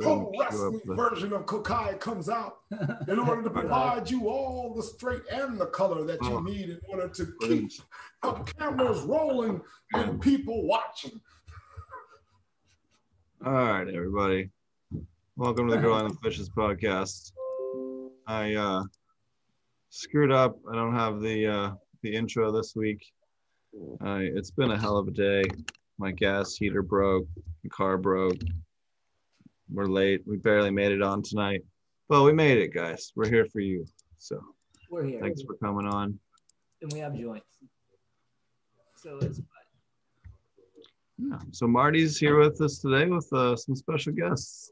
pro wrestling version of Kokai comes out in order to provide you all the straight and the color that you oh. need in order to keep the cameras rolling and people watching. All right, everybody. Welcome to the Growing the Fishes podcast. I uh, screwed up. I don't have the uh, the intro this week. Uh, it's been a hell of a day. My gas heater broke. The car broke we're late. We barely made it on tonight. Well, we made it, guys. We're here for you. So we're here. Thanks for coming on. And we have joints. So it's fine. Yeah. So Marty's here with us today with uh, some special guests.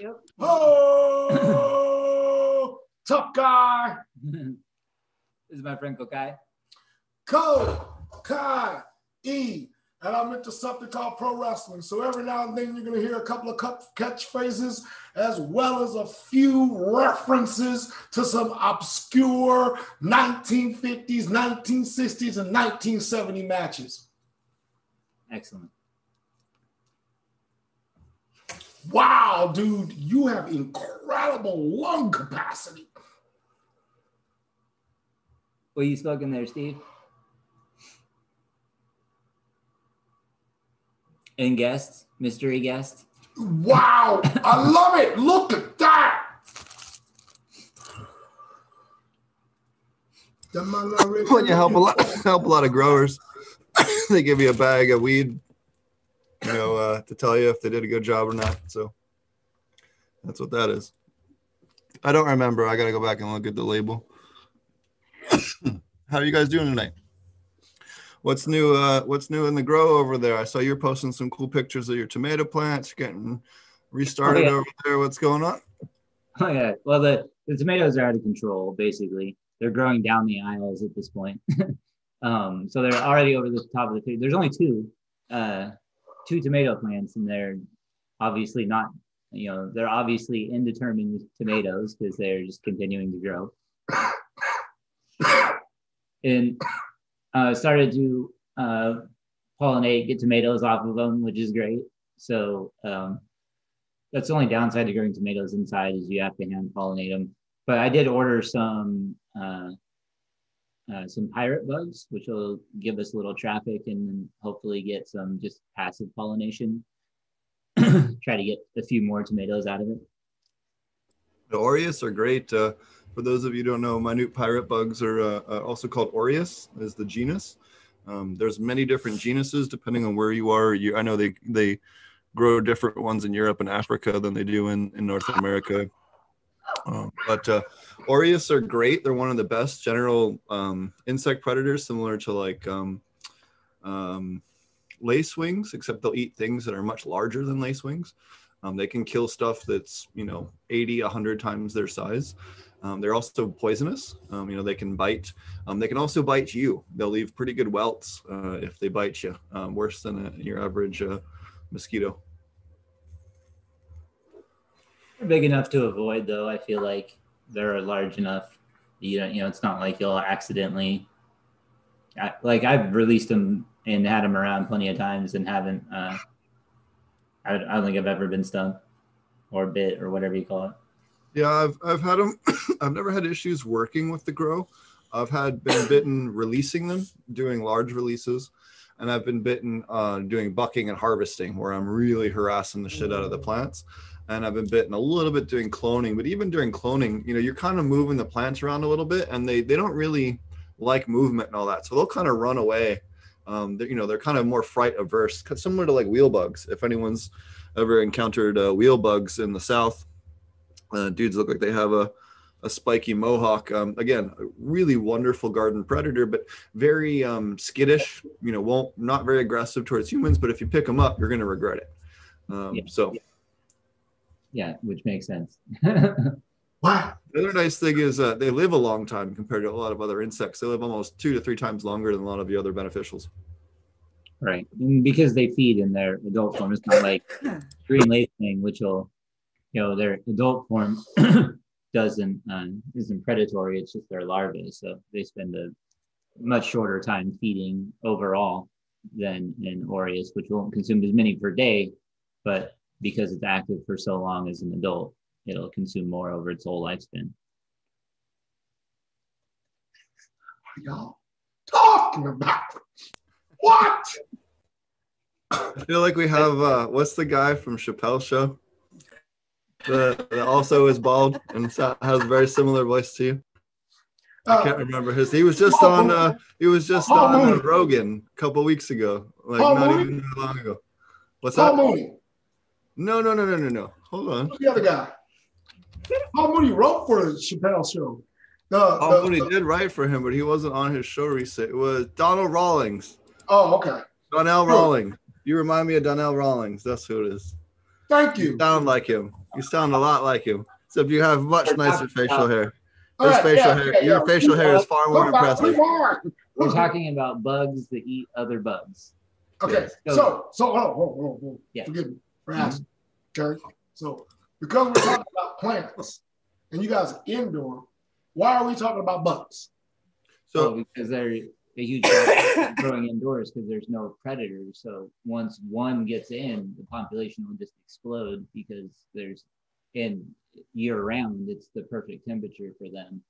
Yep. Oh, tough guy. this is my friend Kokai. Ko Kai E and I'm into something called pro wrestling. So every now and then you're going to hear a couple of catchphrases as well as a few references to some obscure 1950s, 1960s, and 1970 matches. Excellent. Wow, dude, you have incredible lung capacity. What are you smoking there, Steve? And guest, mystery guest. Wow, I love it. Look at that. when you help a lot, help a lot of growers, they give you a bag of weed, you know, uh, to tell you if they did a good job or not. So that's what that is. I don't remember. I got to go back and look at the label. How are you guys doing tonight? What's new uh what's new in the grow over there? I saw you're posting some cool pictures of your tomato plants getting restarted oh, yeah. over there. What's going on? Oh yeah. Well the, the tomatoes are out of control basically. They're growing down the aisles at this point. Um so they're already over the top of the tree. There's only two uh two tomato plants and they're obviously not you know they're obviously indeterminate tomatoes because they're just continuing to grow. And uh, started to uh, pollinate, get tomatoes off of them, which is great. So um, that's the only downside to growing tomatoes inside is you have to hand pollinate them. But I did order some uh, uh, some pirate bugs, which will give us a little traffic and hopefully get some just passive pollination. Try to get a few more tomatoes out of it. The Orius are great. Uh, for those of you who don't know, minute pirate bugs are uh, uh, also called Orius is the genus. Um, there's many different genuses depending on where you are. You, I know they they grow different ones in Europe and Africa than they do in, in North America. Um, but uh, Orius are great. They're one of the best general um, insect predators, similar to like um, um, lacewings, except they'll eat things that are much larger than lacewings. Um, they can kill stuff that's you know 80, 100 times their size. Um, they're also poisonous. Um, you know, they can bite. Um, they can also bite you. They'll leave pretty good welts uh, if they bite you, um, worse than a, your average uh, mosquito. They're big enough to avoid, though. I feel like they're large enough. You know, you know, it's not like you'll accidentally. Like I've released them and had them around plenty of times and haven't. Uh, I, I don't think I've ever been stung or bit or whatever you call it. Yeah, I've I've had them. I've never had issues working with the grow. I've had been bitten releasing them, doing large releases, and I've been bitten uh, doing bucking and harvesting, where I'm really harassing the shit out of the plants. And I've been bitten a little bit doing cloning, but even during cloning, you know, you're kind of moving the plants around a little bit, and they they don't really like movement and all that, so they'll kind of run away. Um, you know, they're kind of more fright averse, similar to like wheel bugs. If anyone's ever encountered uh, wheel bugs in the south, uh, dudes look like they have a, a spiky mohawk. Um, again, really wonderful garden predator, but very um, skittish. You know, won't not very aggressive towards humans. But if you pick them up, you're going to regret it. Um, yeah. So, yeah, which makes sense. wow. The other nice thing is uh, they live a long time compared to a lot of other insects. They live almost two to three times longer than a lot of the other beneficials. Right, and because they feed in their adult form. It's not like green lacewing, which will you know their adult form doesn't uh, isn't predatory it's just their larvae so they spend a much shorter time feeding overall than an orius which won't consume as many per day but because it's active for so long as an adult, it'll consume more over its whole lifespan. What are y'all talking about? What? I feel like we have uh what's the guy from Chappelle show? The, that also is bald and has a very similar voice to you. I can't Uh, remember his. He was just on. Uh, he was just Paul on uh, Mooney. Rogan a couple weeks ago, like Paul not Mooney? even that long ago. What's Paul that? Mooney, No, no, no, no, no, no. Hold on. who's the other guy? Paul Mooney wrote for the Chappelle show. The, Paul the- Mooney the- did write for him, but he wasn't on his show recent. It was Donnell Rawlings. oh, okay. Donnell. Rawlings. You remind me of Donnell Rawlings. That's who it is. Thank You you. sound like him. You sound a lot like him. So, Except you have much nicer facial uh, hair. All His right, facial yeah, hair. yeah, Your yeah. facial hair is far more impressive. We're talking about bugs that eat other bugs. Okay, Yes. so so oh, hold on, hold on, hold on, hold on. Yeah. Forgive me for mm-hmm. asking. Okay, so because we're talking about plants and you guys are indoor, why are we talking about bugs? So So because they're a huge growing indoors because there's no predators. So once one gets in, the population will just explode because there's in year round it's the perfect temperature for them.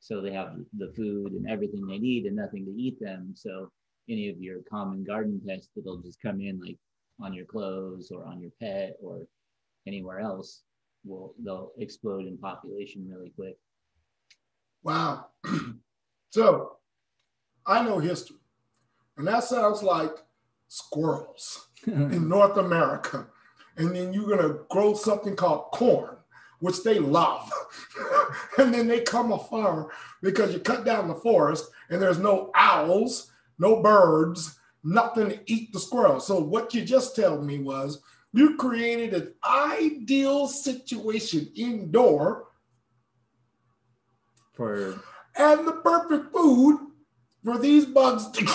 So they have the food and everything they need and nothing to eat them. So any of your common garden pests that'll just come in like on your clothes or on your pet or anywhere else will they'll explode in population really quick. Wow. so I know history, and that sounds like squirrels in North America. And then you're going to grow something called corn, which they love. and then they come afar because you cut down the forest and there's no owls, no birds, nothing to eat the squirrels. So what you just told me was you created an ideal situation indoor For and the perfect food for these bugs to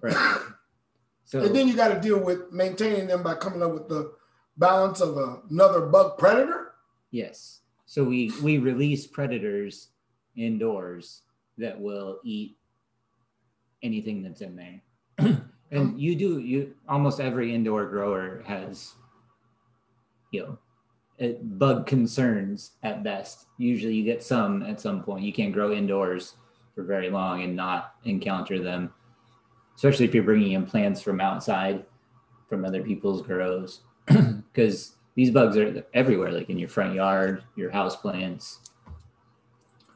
right. So And then you got to deal with maintaining them by coming up with the balance of another bug predator. Yes. So we we release predators indoors that will eat anything that's in there. and you do you almost every indoor grower has you know uh, bug concerns at best. Usually you get some at some point. You can't grow indoors for very long and not encounter them. Especially if you're bringing in plants from outside from other people's grows because these bugs are everywhere, like in your front yard, your house plants.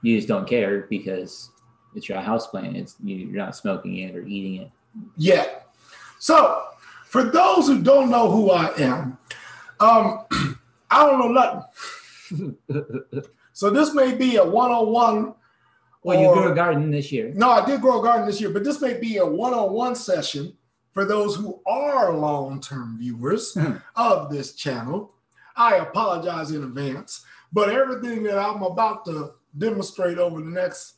You just don't care because it's your house plant. It's you- you're not smoking it or eating it. Yeah. So, for those who don't know who I am, um, I don't know nothing. So this may be a one-on-one. Well, you or- grew a garden this year. No, I did grow a garden this year, but this may be a one-on-one session for those who are long-term viewers hmm. of this channel. I apologize in advance, but everything that I'm about to demonstrate over the next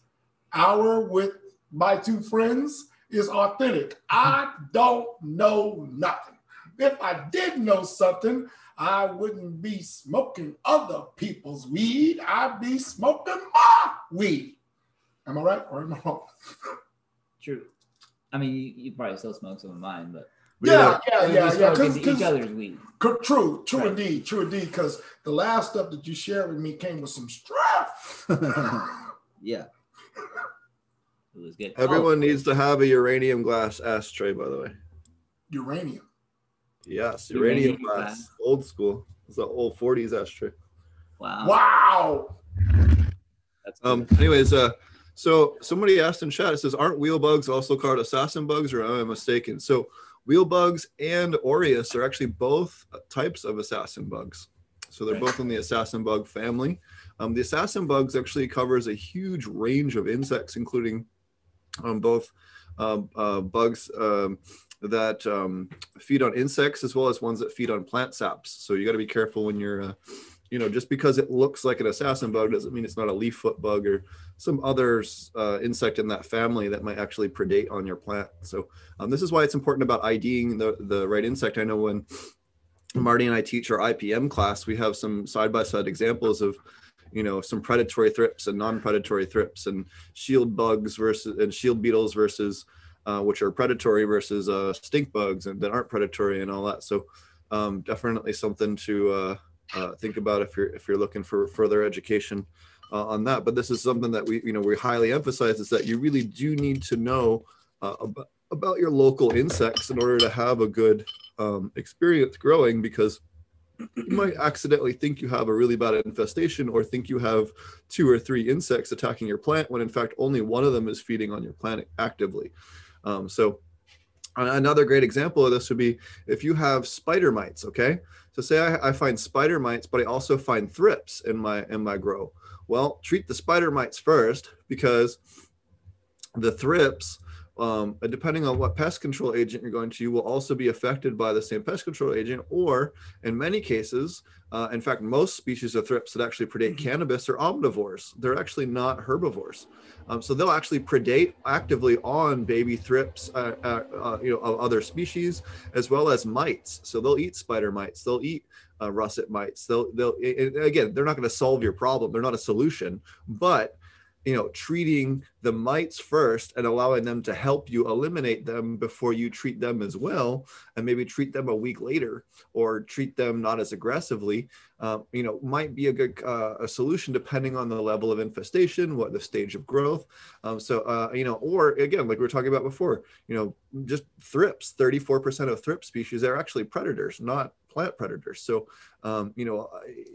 hour with my two friends is authentic. I hmm. don't know nothing. If I did know something, I wouldn't be smoking other people's weed. I'd be smoking my weed. Am I right or am I wrong? True. I mean, you, you probably still smoke some of mine, but Yeah, yeah, we're yeah, just yeah. Because each other's weed. true, true Right. indeed, true indeed. Because the last stuff that you shared with me came with some stress. Yeah. It was good. everyone needs to have a uranium glass ashtray, by the way. Uranium. Yes, Uranium uranium glass, glass. old school. It's an old 40s ashtray. Oh, wow. Wow. That's. Um. Anyways, uh, so somebody asked in chat. It says, "Aren't wheel bugs also called assassin bugs, or am I mistaken?" So, wheel bugs and Orius are actually both types of assassin bugs. So they're both in the assassin bug family. Um, the assassin bugs actually covers a huge range of insects, including um, both um, uh, bugs um, that um, feed on insects as well as ones that feed on plant saps. So you got to be careful when you're, uh, you know, just because it looks like an assassin bug doesn't mean it's not a leaf foot bug or some other uh, insect in that family that might actually predate on your plant. So um, this is why it's important about IDing the, the right insect. I know when Marty and I teach our IPM class, we have some side-by-side examples of, you know, some predatory thrips and non-predatory thrips and shield bugs versus and shield beetles versus uh, which are predatory versus uh, stink bugs and that aren't predatory and all that. So um, definitely something to uh, think about if you're if you're looking for further education uh, on that. But this is something that we you know we highly emphasize is that you really do need to know uh, about, about your local insects in order to have a good um, experience growing because you might accidentally think you have a really bad infestation or think you have two or three insects attacking your plant when in fact only one of them is feeding on your plant actively. Um, so another great example of this would be if you have spider mites, okay? So say I, I find spider mites, but I also find thrips in my in my grow. Well, treat the spider mites first because the thrips um, depending on what pest control agent you're going to, you will also be affected by the same pest control agent, or in many cases, uh, in fact, most species of thrips that actually predate mm-hmm. cannabis are omnivores. They're actually not herbivores. Um, so they'll actually predate actively on baby thrips, uh, uh, uh you know, of other species, as well as mites. So they'll eat spider mites. They'll eat uh, russet mites. They'll, they'll, again, they're not going to solve your problem. They're not a solution, but you know treating the mites first and allowing them to help you eliminate them before you treat them as well and maybe treat them a week later or treat them not as aggressively uh, you know might be a good uh, a solution depending on the level of infestation what the stage of growth. Um, so uh, you know or again like we were talking about before you know just thrips 34% of thrip species are actually predators not plant predators. So, um, you know,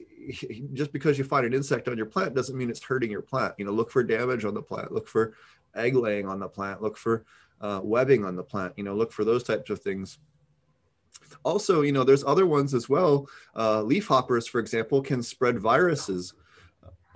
just because you find an insect on your plant doesn't mean it's hurting your plant. You know, look for damage on the plant, look for egg laying on the plant, look for uh, webbing on the plant, you know, look for those types of things. Also, you know, there's other ones as well. Uh, leaf hoppers, for example, can spread viruses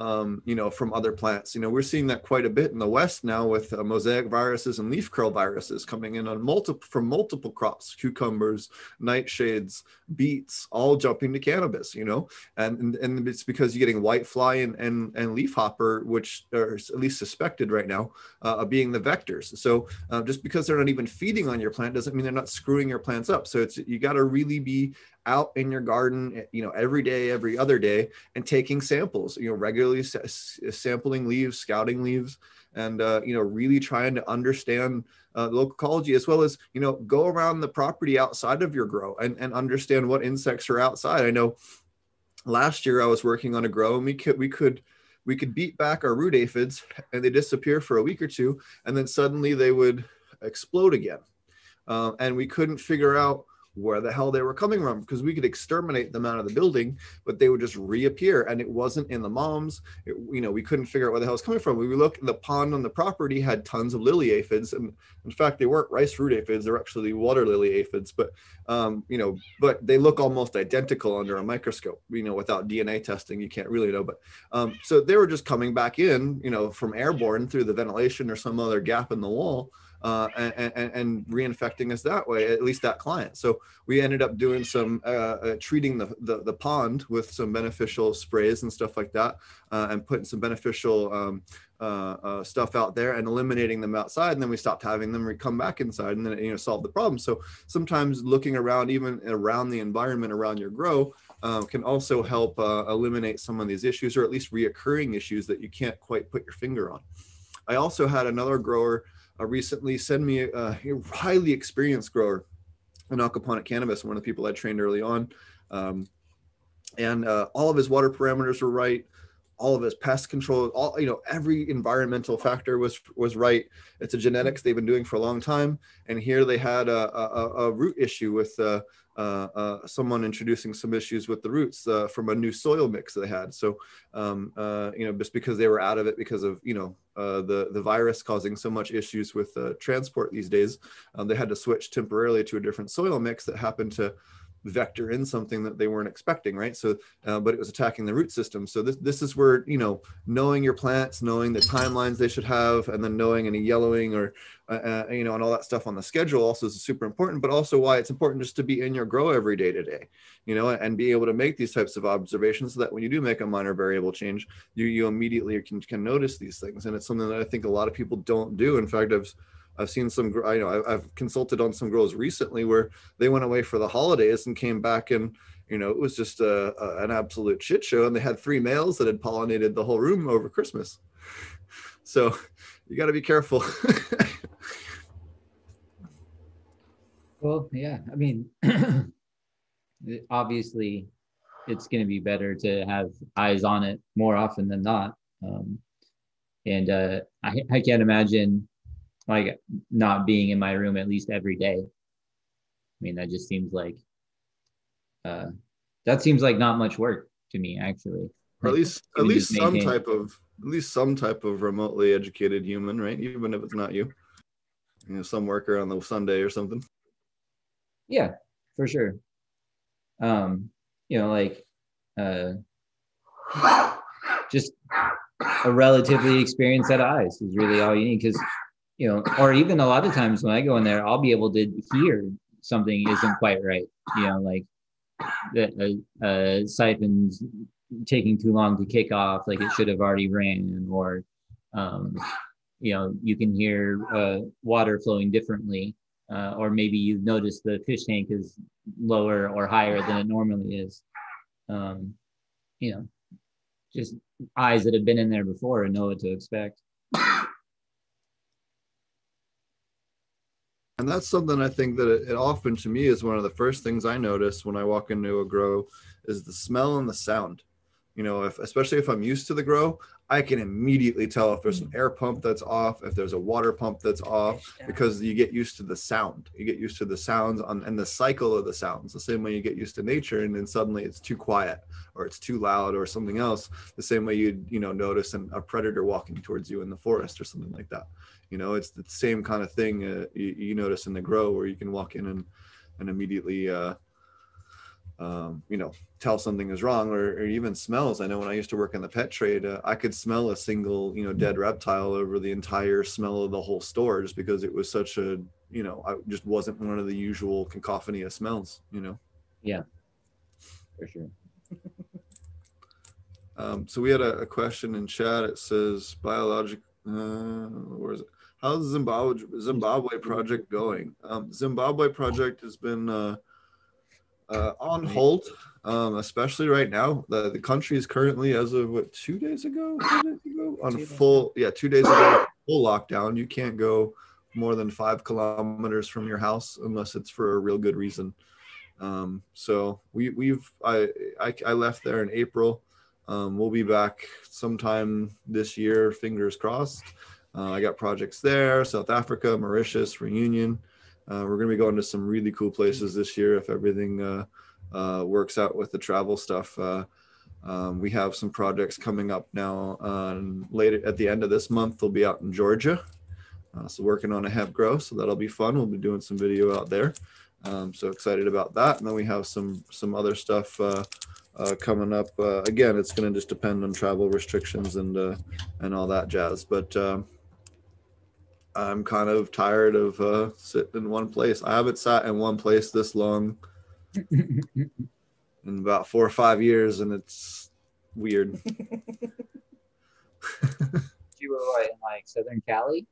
um, you know, from other plants. You know, we're seeing that quite a bit in the West now with uh, mosaic viruses and leaf curl viruses coming in on multiple from multiple crops, cucumbers, nightshades, beets, all jumping to cannabis. You know, and and, it's because you're getting white fly and and, and leaf hopper, which are at least suspected right now uh, being the vectors. So uh, just because they're not even feeding on your plant doesn't mean they're not screwing your plants up. So it's you got to really be out in your garden, eh, you know, every day, every other day, and taking samples, you know, regularly sampling leaves, scouting leaves, and, uh, you know, really trying to understand uh, local ecology as well as, you know, go around the property outside of your grow and, and understand what insects are outside. I know last year I was working on a grow and we could, we could, we could beat back our root aphids and they disappear for a week or two and then suddenly they would explode again. Uh, and we couldn't figure out where the hell they were coming from because we could exterminate them out of the building, but they would just reappear. And it wasn't in the moms. It, you know, we couldn't figure out where the hell it's coming from. We looked, the pond on the property had tons of lily aphids. And in fact, they weren't rice root aphids. They're actually water lily aphids, but, um, you know, but they look almost identical under a microscope, you know, without DNA testing, you can't really know. But um, so they were just coming back in, you know, from airborne through the ventilation or some other gap in the wall uh, and, and, reinfecting us that way, at least that client. So we ended up doing some uh, uh, treating the, the, the, pond with some beneficial sprays and stuff like that, uh, and putting some beneficial um, uh, uh, stuff out there and eliminating them outside. And then we stopped having them come back inside and then, you know, solve the problem. So sometimes looking around, even around the environment around your grow, um, can also help eliminate some of these issues or at least reoccurring issues that you can't quite put your finger on. I also had another grower uh, recently send me a, a, highly experienced grower in aquaponic cannabis, one of the people I trained early on. Um, and uh, all of his water parameters were right. All of his pest control, all you know, every environmental factor was was right. It's a genetics they've been doing for a long time, and here they had a, a, a root issue with uh, someone introducing some issues with the roots uh, from a new soil mix they had. So, um, uh, you know, just because they were out of it because of, you know, uh, the, the virus causing so much issues with uh, transport these days, um, they had to switch temporarily to a different soil mix that happened to vector in something that they weren't expecting, right? So, uh, but it was attacking the root system. So this this is where you know knowing your plants, knowing the timelines they should have, and then knowing any yellowing or uh, uh, you know and all that stuff on the schedule also is super important. But also why it's important just to be in your grow every day to day, you know, and be able to make these types of observations so that when you do make a minor variable change, you you immediately can can notice these things. And it's something that I think a lot of people don't do. In fact, I've I've seen some, I know I've consulted on some girls recently where they went away for the holidays and came back and, you know, it was just a, a, an absolute shit show. And they had three males that had pollinated the whole room over Christmas. So you got to be careful. well, yeah, I mean, obviously it's going to be better to have eyes on it more often than not. Um, and uh, I, I can't imagine like not being in my room at least every day. I mean, that just seems like uh, that seems like not much work to me, actually. Or at least at least some type of at least some type of remotely educated human, right? Even if it's not you, you know, some worker on the Sunday or something. Yeah, for sure. Um, you know, like uh, just a relatively experienced set of eyes is really all you need because you know, or even a lot of times when I go in there, I'll be able to hear something isn't quite right. You know, like the uh, uh, siphon's taking too long to kick off, like it should have already ran, or um, you know, you can hear uh, water flowing differently, uh, or maybe you've noticed the fish tank is lower or higher than it normally is. Um, you know, just eyes that have been in there before and know what to expect. And that's something I think that it, it, often to me is one of the first things I notice when I walk into a grow is the smell and the sound. You know, if especially if I'm used to the grow, I can immediately tell if there's an air pump that's off, if there's a water pump that's off, because you get used to the sound. You get used to the sounds on and the cycle of the sounds, the same way you get used to nature, and then suddenly it's too quiet or it's too loud or something else. The same way you'd you know notice an, a predator walking towards you in the forest or something like that. You know, it's the same kind of thing uh, you, you, notice in the grow where you can walk in and and immediately. Uh, um, you know, tell something is wrong or, or, even smells. I know when I used to work in the pet trade, uh, I could smell a single, you know, dead reptile over the entire smell of the whole store just because it was such a, you know, I just wasn't one of the usual cacophony of smells, you know? Yeah, for sure. um, so we had a, a, question in chat. It says biologic, uh, where is it? How's Zimbabwe Zimbabwe project going? Um, Zimbabwe project has been, uh, uh, on hold, um, especially right now. The, the country is currently, as of what, two days ago, two days ago on two full, yeah, two days ago, full lockdown. You can't go more than five kilometers from your house unless it's for a real good reason. Um, so we, we've, I, I, I left there in April. Um, we'll be back sometime this year, fingers crossed. Uh, I got projects there, South Africa, Mauritius, Reunion. Uh, we're going to be going to some really cool places this year if everything uh, uh, works out with the travel stuff. Uh, um, we have some projects coming up now. later at the end of this month, they'll be out in Georgia. Uh, so working on a hemp grow, so that'll be fun. We'll be doing some video out there. Um, so excited about that. And then we have some some other stuff uh, coming up. again, it's going to just depend on travel restrictions and and all that jazz. But um, I'm kind of tired of uh, sitting in one place. I haven't sat in one place this long in about four or five years, and it's weird. you were in like Southern Cali?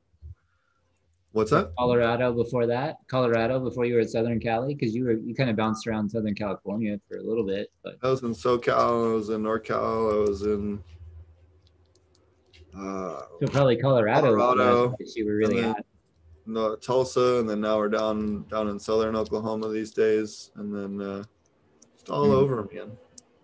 What's that? Colorado before that? Colorado before you were at Southern Cali? Because you were you kind of bounced around Southern California for a little bit. But I was in SoCal, I was in NorCal, I was in uh, so probably Colorado. Colorado. You were really hot. No, Tulsa, and then now we're down down in southern Oklahoma these days, and then uh, just all mm. over again.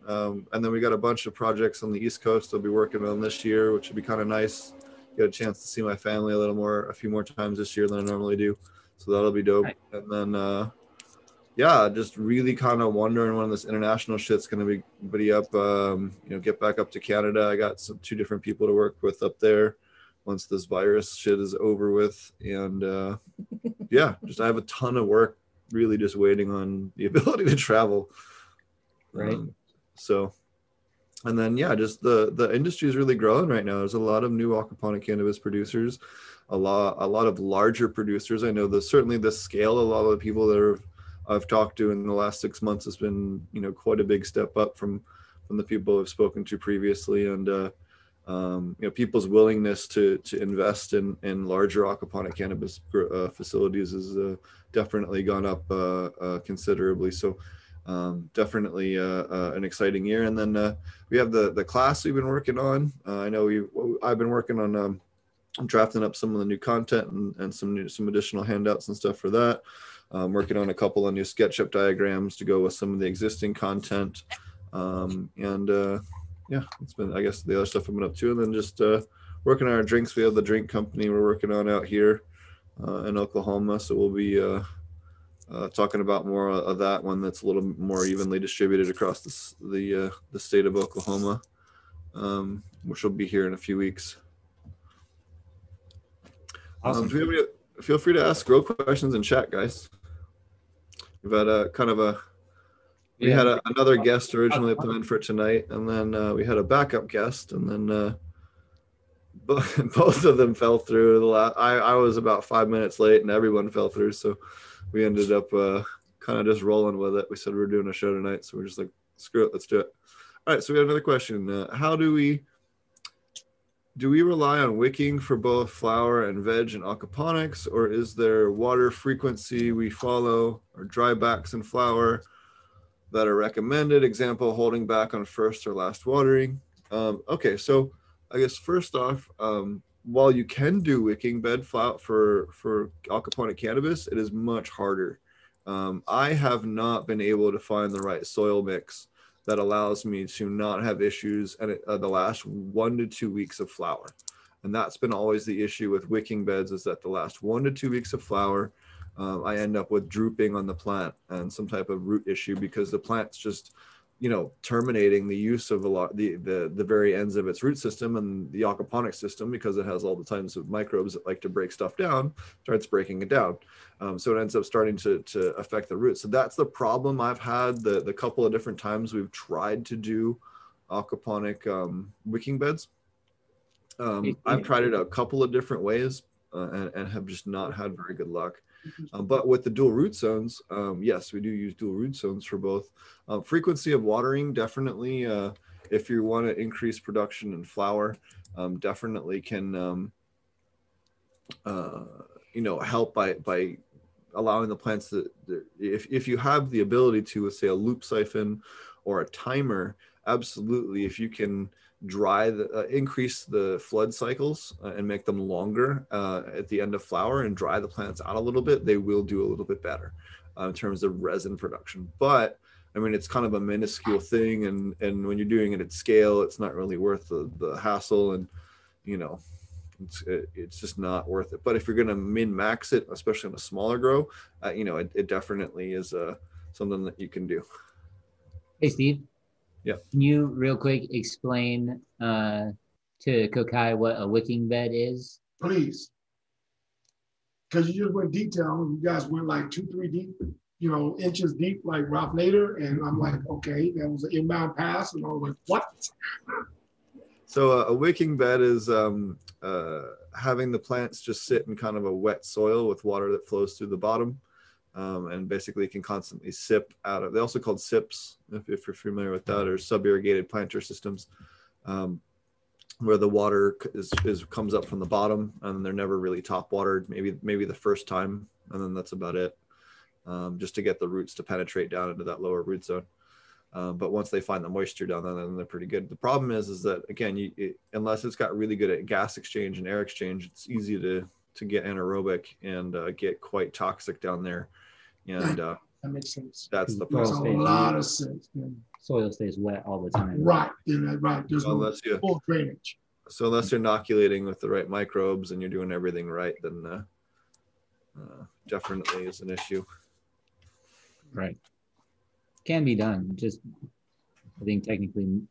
Um, and then we got a bunch of projects on the East Coast I'll be working on this year, which would be kind of nice. Get a chance to see my family a little more, a few more times this year than I normally do. So that'll be dope. Right. And then uh, yeah, just really kind of wondering when this international shit's going to be buddy up. Um, you know, get back up to Canada. I got some two different people to work with up there once this virus shit is over with. And uh, yeah, just I have a ton of work really just waiting on the ability to travel. Right. Um, so, and then yeah, just the the industry is really growing right now. There's a lot of new aquaponic cannabis producers, a lot a lot of larger producers. I know the certainly the scale. A lot of the people that are I've talked to in the last six months has been, you know, quite a big step up from from the people I've spoken to previously, and uh, um, you know, people's willingness to to invest in in larger aquaponic cannabis uh, facilities has uh, definitely gone up uh, uh, considerably. So. Um, definitely uh, an exciting year, and then we have the the class we've been working on. I know we I've been working on um, drafting up some of the new content and, and some new, some additional handouts and stuff for that. I'm working on a couple of new SketchUp diagrams to go with some of the existing content. Um, and uh, yeah, it's been, I guess, the other stuff I've been up to. And then just uh, working on our drinks. We have the drink company we're working on out here uh, in Oklahoma. So we'll be uh, uh, talking about more of that one that's a little more evenly distributed across the, the, uh, the state of Oklahoma, um, which will be here in a few weeks. Um, Awesome. do we have any- feel free to ask grow questions in chat, guys. We've had a kind of a we Yeah. had a, another guest originally planned for tonight, and then uh, we had a backup guest, and then uh, both of them fell through. The last, I I was about five minutes late, and everyone fell through, so we ended up uh, kind of just rolling with it. We said we are doing a show tonight, so we're just like, screw it, let's do it. All right, so we have another question. Uh, how do we do we rely on wicking for both flower and veg and aquaponics, or is there water frequency we follow, or dry backs and flower that are recommended? Example, holding back on first or last watering. Um, okay, so I guess first off, um, while you can do wicking bed for for aquaponic cannabis, it is much harder. Um, I have not been able to find the right soil mix that allows me to not have issues at uh, the last one to two weeks of flower. And that's been always the issue with wicking beds is that the last one to two weeks of flower, um, I end up with drooping on the plant and some type of root issue because the plant's just, you know, terminating the use of a lot the the the very ends of its root system and the aquaponic system because it has all the types of microbes that like to break stuff down, starts breaking it down. Um, so it ends up starting to, to affect the roots. So that's the problem I've had the, the couple of different times we've tried to do aquaponic um, wicking beds. Um, I've tried it a couple of different ways uh, and, and have just not had very good luck. Um, but with the dual root zones, um, yes, we do use dual root zones for both. Um, frequency of watering, definitely. Uh, if you want to increase production in flower, um, definitely can, um, uh, you know, help by by allowing the plants to. If if you have the ability to, with say, a loop siphon or a timer, absolutely. If you can dry the uh, increase the flood cycles uh, and make them longer uh, at the end of flower and dry the plants out a little bit they will do a little bit better uh, in terms of resin production. But i mean it's kind of a minuscule thing and and when you're doing it at scale it's not really worth the, the hassle and you know it's it, it's just not worth it. But if you're going to min max it especially on a smaller grow uh, you know it, it definitely is uh, something that you can do. Hey, Steve. Yeah. Can you real quick explain uh, to Kokai what a wicking bed is? please. Because you just went detail, you guys went like two, three deep, you know, inches deep, like Ralph Nader, and I'm like, okay, that was an inbound pass, and I was like, what? So uh, a wicking bed is um, uh, having the plants just sit in kind of a wet soil with water that flows through the bottom, um, and basically can constantly sip out of. They also called sips, if, if you're familiar with that, or sub-irrigated planter systems, um, where the water is, is comes up from the bottom and they're never really top watered. Maybe maybe the first time, and then that's about it, um, just to get the roots to penetrate down into that lower root zone. Um, but once they find the moisture down there, then they're pretty good. The problem is, is that again, you, it, unless it's got really good at gas exchange and air exchange, it's easy to to get anaerobic and uh, get quite toxic down there. And uh, That makes sense. that's the Makes a lot of sense. yeah. Soil stays wet all the time. Right, yeah, right. There's no Unless you, full drainage. so unless you're inoculating with the right microbes and you're doing everything right, then uh, uh, definitely is an issue. Right. Can be done. Just, I think technically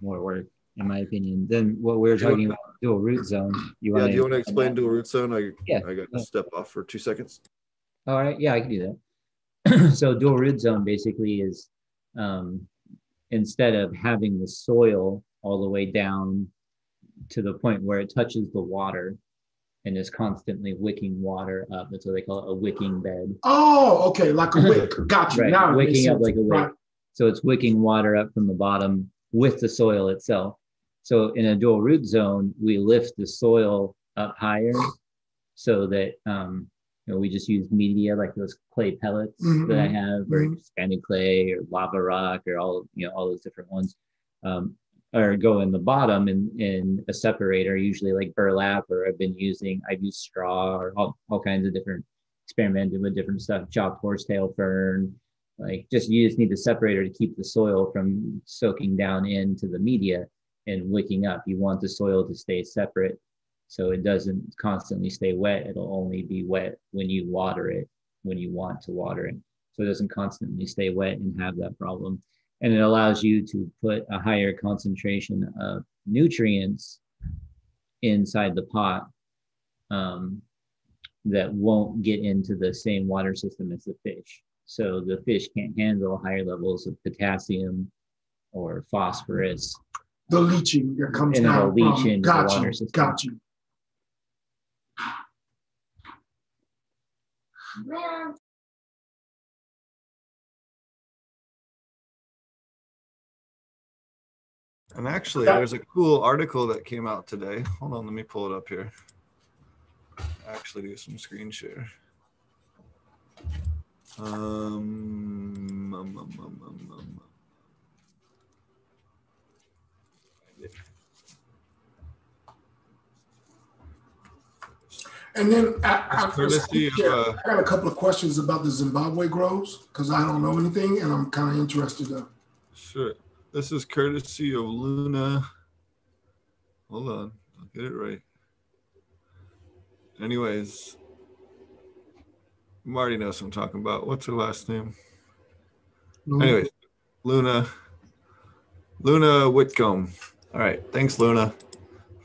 more work, in my opinion, than what we are Do you talking about dual root zone. You Yeah, do you want to explain dual root zone? I, Yeah. I got to step off for two seconds. All right, yeah, I can do that. so dual root zone basically is um, instead of having the soil all the way down to the point where it touches the water and is constantly wicking water up. That's what they call it, a wicking bed. Oh, okay, like a wick. Got you. Right, Now wicking up like a wick. Right. So it's wicking water up from the bottom with the soil itself. So in a dual root zone, we lift the soil up higher so that um, you know we just use media like those clay pellets that I Mhm, have, or mhm. expanded clay, or lava rock, or all you know all those different ones. Um, or go in the bottom in, in a separator, usually like burlap, or I've been using, I've used straw or all, all kinds of different experimented with different stuff, chopped horsetail fern. Like just you just need the separator to keep the soil from soaking down into the media and wicking up. You want the soil to stay separate so it doesn't constantly stay wet. It'll only be wet when you water it, when you want to water it. So it doesn't constantly stay wet and have that problem. And it allows you to put a higher concentration of nutrients inside the pot um, that won't get into the same water system as the fish. So the fish can't handle higher levels of potassium or phosphorus. The leaching that comes And down leach from, into the got water you, system. got you. And actually, there's a cool article that came out today. Hold on, let me pull it up here. Actually, do some screen share. Um, um, um, um, um, um. And then I, I, It's courtesy of, yeah, uh, I got a couple of questions about the Zimbabwe grows because I don't know anything and I'm kind of interested. To, Sure. This is courtesy of Luna. Hold on, I'll get it right. Anyways, Marty knows what I'm talking about. What's her last name? Anyways, Luna, Luna Whitcomb. All right, thanks, Luna,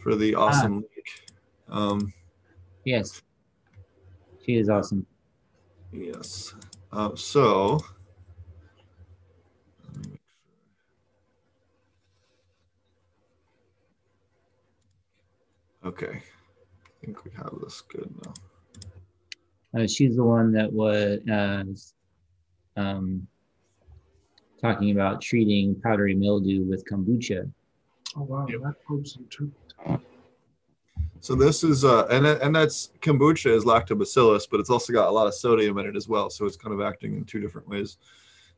for the awesome link. Um, Yes. She is awesome. yes. Uh, so. let me make sure. Okay, I think we have this good now. Uh, she's the one that was uh, um, talking about treating powdery mildew with kombucha. oh wow, that proves some too. So this is uh and and that's kombucha is lactobacillus, but it's also got a lot of sodium in it as well. So it's kind of acting in two different ways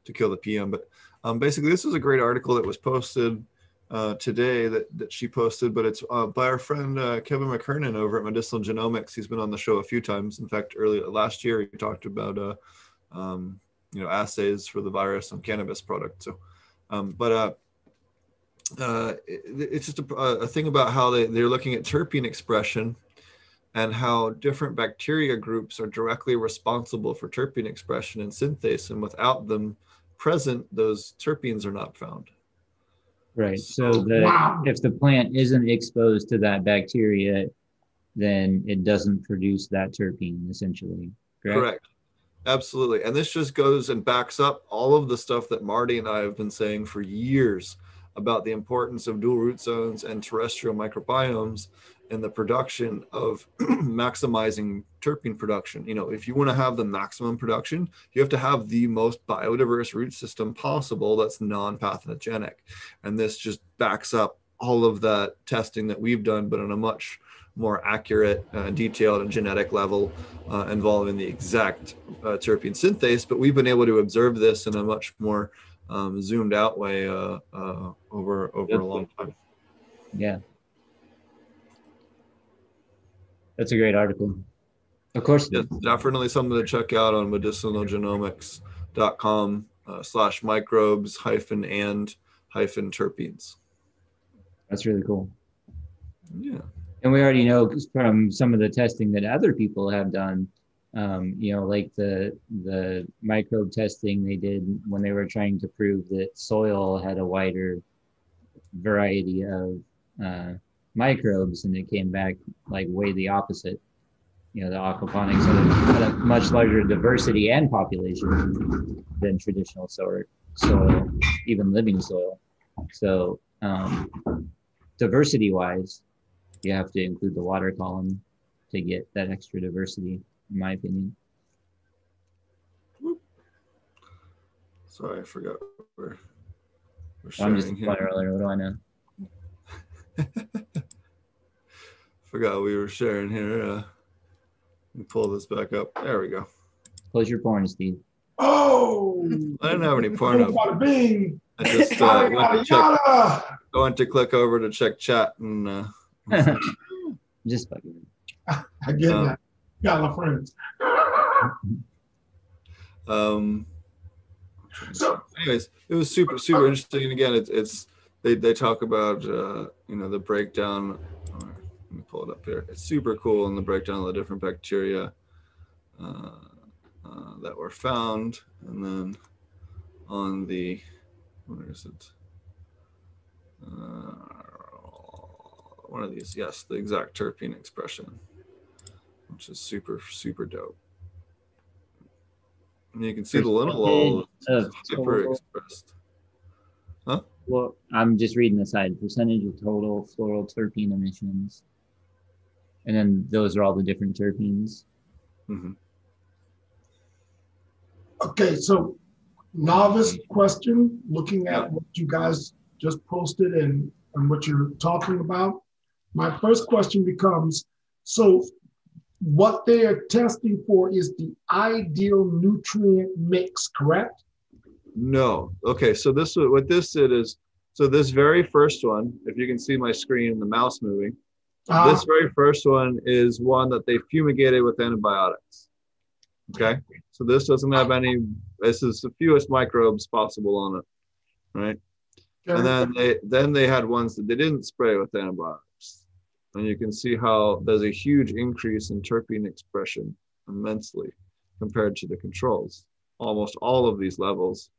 to kill the PM. But um, basically, this is a great article that was posted uh, today that that she posted, but it's uh, by our friend uh, Kevin McKernan over at Medicinal Genomics. He's been on the show a few times. In fact, earlier last year he talked about uh, um, you know assays for the virus on cannabis product. So, um, but uh, it- it's just a, a thing about how they, they're looking at terpene expression and how different bacteria groups are directly responsible for terpene expression and synthase. And without them present, those terpenes are not found. Right. So So- the Wow. if the plant isn't exposed to that bacteria, then it doesn't produce that terpene essentially. Correct. Correct. Absolutely. And this just goes and backs up all of the stuff that Marty and I have been saying for years about the importance of dual root zones and terrestrial microbiomes in the production of maximizing terpene production. You know, if you want to have the maximum production, you have to have the most biodiverse root system possible that's non-pathogenic. And this just backs up all of that testing that we've done, but on a much more accurate, uh, detailed, and genetic level uh, involving the exact uh, terpene synthase. But we've been able to observe this in a much more um, zoomed out way uh, uh, over over a long time. Yeah. That's a great article. Of course. Yes, definitely something to check out on medicinalgenomics.com uh, slash microbes hyphen and hyphen terpenes. That's really cool. Yeah. And we already know from some of the testing that other people have done, um, you know, like the the microbe testing they did when they were trying to prove that soil had a wider variety of uh, microbes, and it came back like way the opposite. You know, the aquaponics had a, had a much larger diversity and population than traditional soil, soil, even living soil. So, um, diversity-wise, you have to include the water column to get that extra diversity, in my opinion. Sorry, I forgot we're, we're I'm just a sharing here. fire earlier. What do I know? Forgot we were sharing here. Uh, let me pull this back up. There we go. Close your porn, Steve. Oh, I didn't have any porn up. I just uh, Yada, went, to yada, check, yada. going to click over to check chat and uh, just fucking. I get Um, that. Got my friends. um, So anyways, it was super super interesting. And again, it's it's they they talk about uh, you know the breakdown. Let me pull it up here. It's super cool in the breakdown of the different bacteria uh, uh, that were found, and then on the where is it? Uh, one of these, yes, the exact terpene expression, which is super super dope. And you can see the linalool is of super total- expressed. Huh? Well, I'm just reading the side percentage of total floral terpene emissions. And then those are all the different terpenes. Mhm. Okay, so novice question, looking at what you guys just posted and, and what you're talking about. My first question becomes, so what they are testing for is the ideal nutrient mix, correct? No. Okay. So this what this did is so this very first one, if you can see my screen and the mouse moving, Uh, this very first one is one that they fumigated with antibiotics. Okay. So this doesn't have any. This is the fewest microbes possible on it, right? okay. And then they then they had ones that they didn't spray with antibiotics, and you can see how there's a huge increase in terpene expression immensely compared to the controls. Almost all of these levels,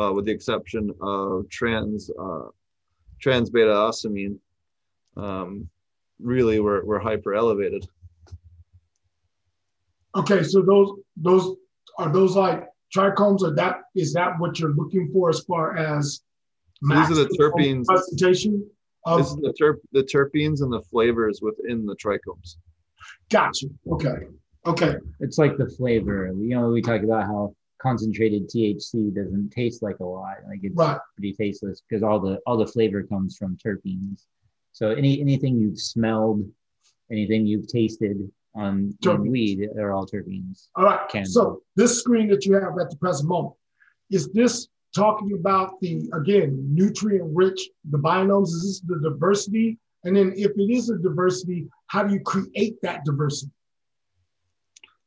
uh, with the exception of trans uh, trans beta ocimene, um, really were, were hyper elevated. Okay, so those those are those like trichomes, or that is that what you're looking for as far as These are the terpenes. presentation Um, of This is the terp the terpenes and the flavors within the trichomes. gotcha. Okay, okay, It's like the flavor. You know, we talk about how concentrated THC doesn't taste like a lot. Like it's right. pretty tasteless because all the all the flavor comes from terpenes. So any anything you've smelled, anything you've tasted um, on, on Terpenes. weed are all terpenes. All right. Can So this screen that you have at the present moment is this talking about the again nutrient rich the biomes? Is this the diversity? And then if it is a diversity, how do you create that diversity?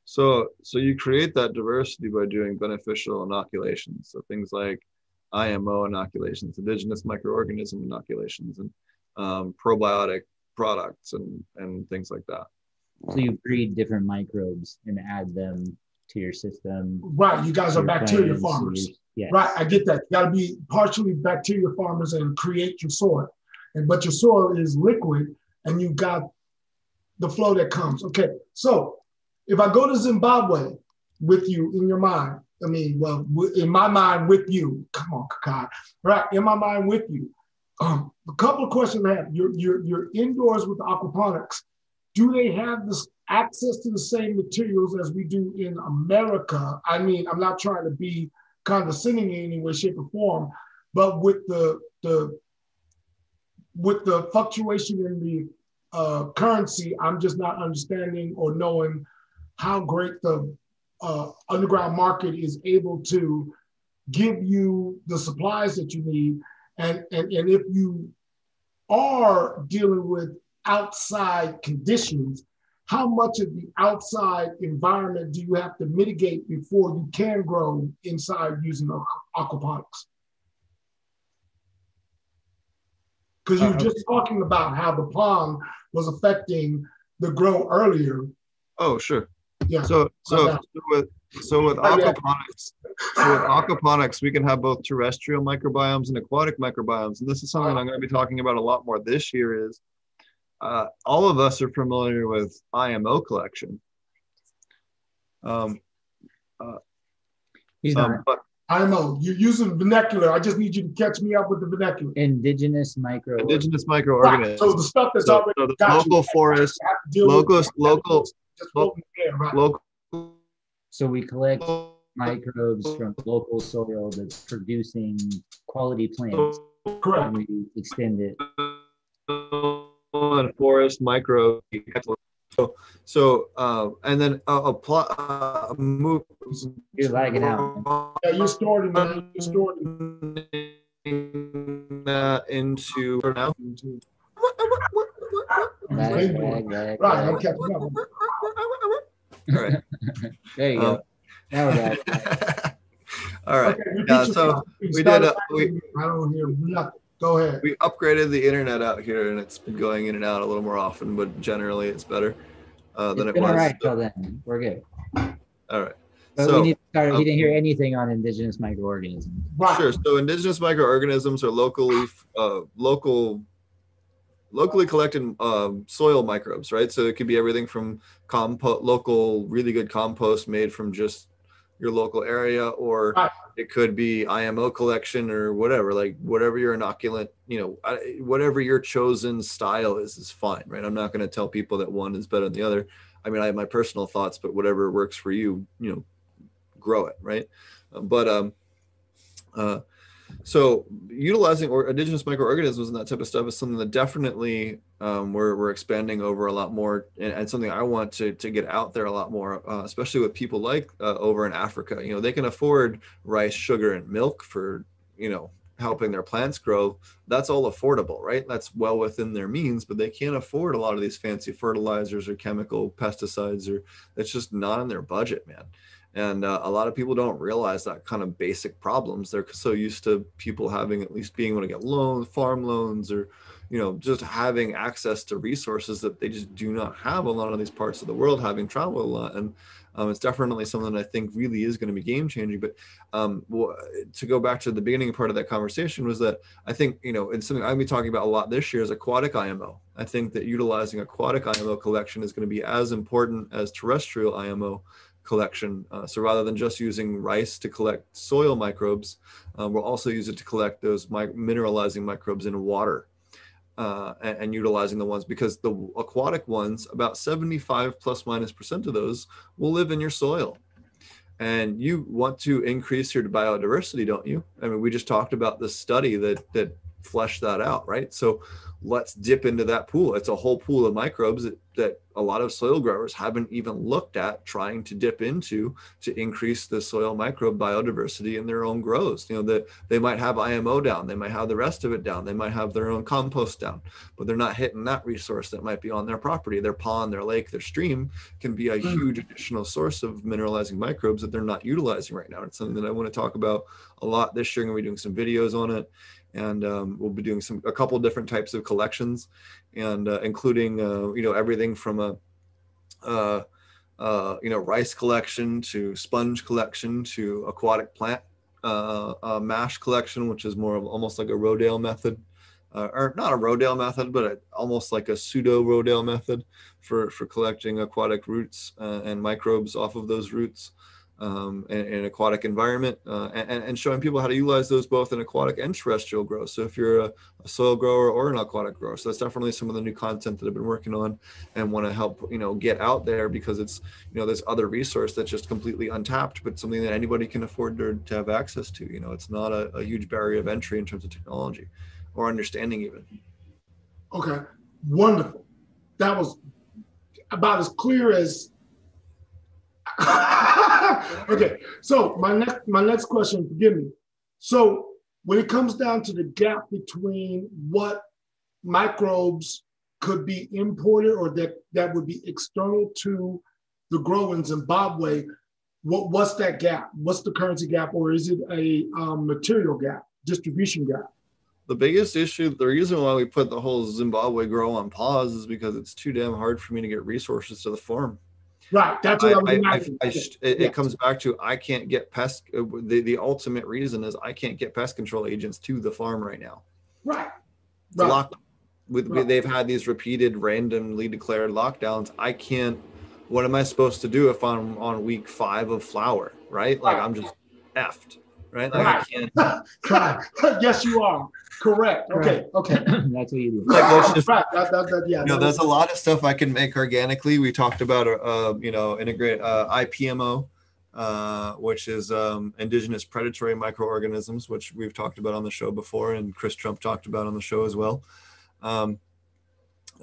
So, so you create that diversity by doing beneficial inoculations. So things like IMO inoculations, indigenous microorganism inoculations, and um, probiotic products and and things like that. So you breed different microbes and add them to your system. Right. You guys are your bacteria farmers. Yes. Right, I get that. You got to be partially bacteria farmers and create your soil, and but your soil is liquid, and you got the flow that comes. Okay, so if I go to Zimbabwe with you in your mind, I mean, well, in my mind with you. Come on, Kakai. Right, in my mind with you. Um, a couple of questions I have. You're you're you're indoors with aquaponics. Do they have this access to the same materials as we do in America? I mean, I'm not trying to be condescending in any way, shape, or form, but with the the with the fluctuation in the uh, currency, I'm just not understanding or knowing how great the uh, underground market is able to give you the supplies that you need, and and and if you are dealing with outside conditions, how much of the outside environment do you have to mitigate before you can grow inside using aquaponics? Because you were Uh, just talking about how the pond was affecting the grow earlier. Oh, sure. Yeah. So, so, so with so with aquaponics, so with aquaponics, we can have both terrestrial microbiomes and aquatic microbiomes. And this is something I'm going to be talking about a lot more this year. Is uh, all of us are familiar with IMO collection. Um, He's not um, but I know you're using vernacular. I just need you to catch me up with the vernacular. indigenous micro. indigenous Right. microorganisms. So the stuff that's So, already so the got you. local forest, have to deal local, local, just floating in the air, right? local. So we collect microbes from local soil that's producing quality plants Correct. and we extend it. And forest micro. So, so uh, and then uh, apply uh, move. You're lagging out. Yeah, you're stored in. You're stored That into or now. Lag, lag, lag, Right, I'm catching up. All right. there you Um, go. Now we're back. All right. Okay, repeat Yeah, so we did, uh, back we- I don't hear nothing. Go ahead. We upgraded the internet out here, and it's been going in and out a little more often, but generally it's better uh, than It's it been was. all right till then. We're good. All right. But So, we need to start. um, he didn't hear anything on indigenous microorganisms. Right. Sure. So indigenous microorganisms are locally uh, local locally collected um, soil microbes, right? So it could be everything from compost, local, really good compost made from just your local area, or Right. it could be IMO collection or whatever, like whatever your inoculant, you know, whatever your chosen style is, is fine, right? I'm not going to tell people that one is better than the other. I mean, I have my personal thoughts, but whatever works for you, you know, grow it, right? But um, uh, so utilizing or indigenous microorganisms and that type of stuff is something that definitely um, we're, we're expanding over a lot more and, and something i want to, to get out there a lot more uh, especially with people like uh, over in africa. You know they can afford rice sugar and milk for you know helping their plants grow. That's all affordable right? That's well within their means but they can't afford a lot of these fancy fertilizers or chemical pesticides or it's just not in their budget man and uh, a lot of people don't realize that kind of basic problems they're so used to people having at least being able to get loans farm loans or you know just having access to resources that they just do not have a lot of these parts of the world having traveled a lot. And um, it's definitely something that i think really is going to be game changing. But um, to go back to the beginning part of that conversation was that i think you know it's something i'll be talking about a lot this year is aquatic imo i think that utilizing aquatic imo collection is going to be as important as terrestrial imo collection. Uh, so rather than just using rice to collect soil microbes, uh, we'll also use it to collect those mi- mineralizing microbes in water uh, and, and utilizing the ones because the aquatic ones, about 75 plus minus percent of those will live in your soil. And you want to increase your biodiversity, don't you? I mean, we just talked about the study that that fleshed that out, right? So let's dip into that pool. It's a whole pool of microbes that, that a lot of soil growers haven't even looked at trying to dip into to increase the soil microbe biodiversity in their own grows. You know, that they might have IMO down, they might have the rest of it down, they might have their own compost down, but they're not hitting that resource that might be on their property. Their pond, their lake, their stream can be a hmm. huge additional source of mineralizing microbes that they're not utilizing right now. It's something that I want to talk about a lot this year. I'm going to be doing some videos on it and um, we'll be doing some a couple different types of collections and uh, including uh, you know everything from a uh, uh, you know rice collection to sponge collection to aquatic plant uh, uh, mash collection which is more of almost like a rodale method uh, or not a rodale method but a, almost like a pseudo rodale method for for collecting aquatic roots uh, and microbes off of those roots um, in, in an aquatic environment uh, and, and showing people how to utilize those both in aquatic and terrestrial growth. So if you're a, a, soil grower or an aquatic grower, so that's definitely some of the new content that I've been working on and want to help, you know, get out there because it's, you know, there's other resource that's just completely untapped, but something that anybody can afford to, to have access to, you know, it's not a, a huge barrier of entry in terms of technology or understanding even. Okay, wonderful. That was about as clear as okay, so my next my next question, forgive me. So when it comes down to the gap between what microbes could be imported or that that would be external to the grow in Zimbabwe, what what's that gap? What's the currency gap, or is it a um, material gap, distribution gap? The biggest issue, the reason why we put the whole Zimbabwe grow on pause is because it's too damn hard for me to get resources to the farm. Right. That's what I, I'm I, I, I, it, it comes back to I can't get pest. uh, The, the ultimate reason is I can't get pest control agents to the farm right now. Right. It's Right. lockdown. With, Right. They've had these repeated, randomly declared lockdowns. I can't. What am I supposed to do if I'm on week five of flower? Right? Like Right. I'm just effed. Right? Like I Right. can't. Right. yes, you are. Correct. Okay. Okay. That's what you do. Like let's just right. That, that, that, yeah. you know, there's was- a lot of stuff I can make organically. We talked about, uh, you know, integrate uh, IPMO, uh, which is um, indigenous predatory microorganisms, which we've talked about on the show before, and Chris Trump talked about on the show as well, um,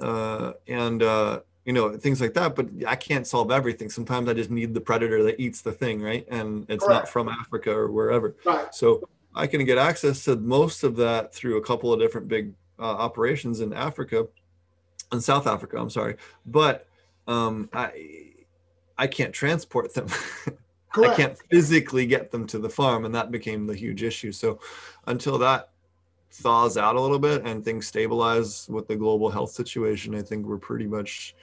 uh, and uh, you know things like that. But I can't solve everything. Sometimes I just need the predator that eats the thing, right? And it's not from Africa or wherever. right. So I can get access to most of that through a couple of different big uh, operations in Africa, in South Africa. I'm sorry, but um, I, I can't transport them. I can't physically get them to the farm, and that became the huge issue. So, until that thaws out a little bit and things stabilize with the global health situation, I think we're pretty much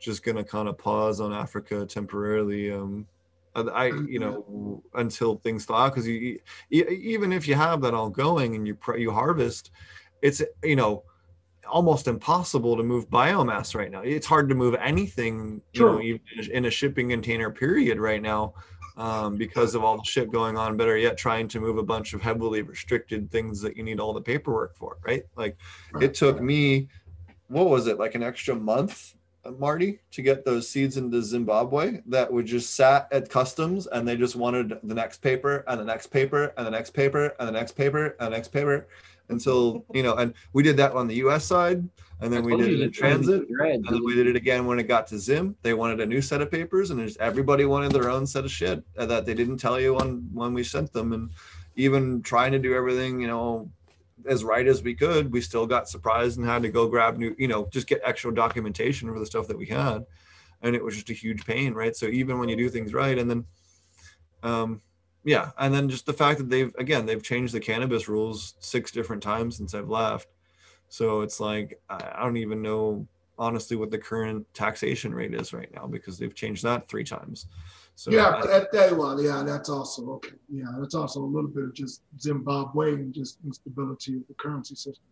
just going to kind of pause on Africa temporarily. Um, I, you know, until things thaw, because you, even if you have that all going and you you harvest, it's you know almost impossible to move biomass right now. It's hard to move anything, you know, even in a shipping container period right now um, because of all the shit going on. Better yet, trying to move a bunch of heavily restricted things that you need all the paperwork for, right? Like right. it took me, what was it, like an extra month, Marty, to get those seeds into Zimbabwe that would just sat at customs and they just wanted the next paper and the next paper and the next paper and the next paper and the next paper until you know and we did that on the us side and then we did it in transit and then we did it again when it got to zim. They wanted a new set of papers and everybody wanted their own set of shit that they didn't tell you on when we sent them and even trying to do everything you know as right as we could we still got surprised and had to go grab new you know just get extra documentation for the stuff that we had. And it was just a huge pain right? So even when you do things right and then um yeah and then just the fact that they've again they've changed the cannabis rules six different times since i've left. So it's like i don't even know honestly what the current taxation rate is right now because they've changed that three times so yeah I, that, that one yeah that's also okay yeah that's also a little bit of just zimbabwe and just instability of the currency system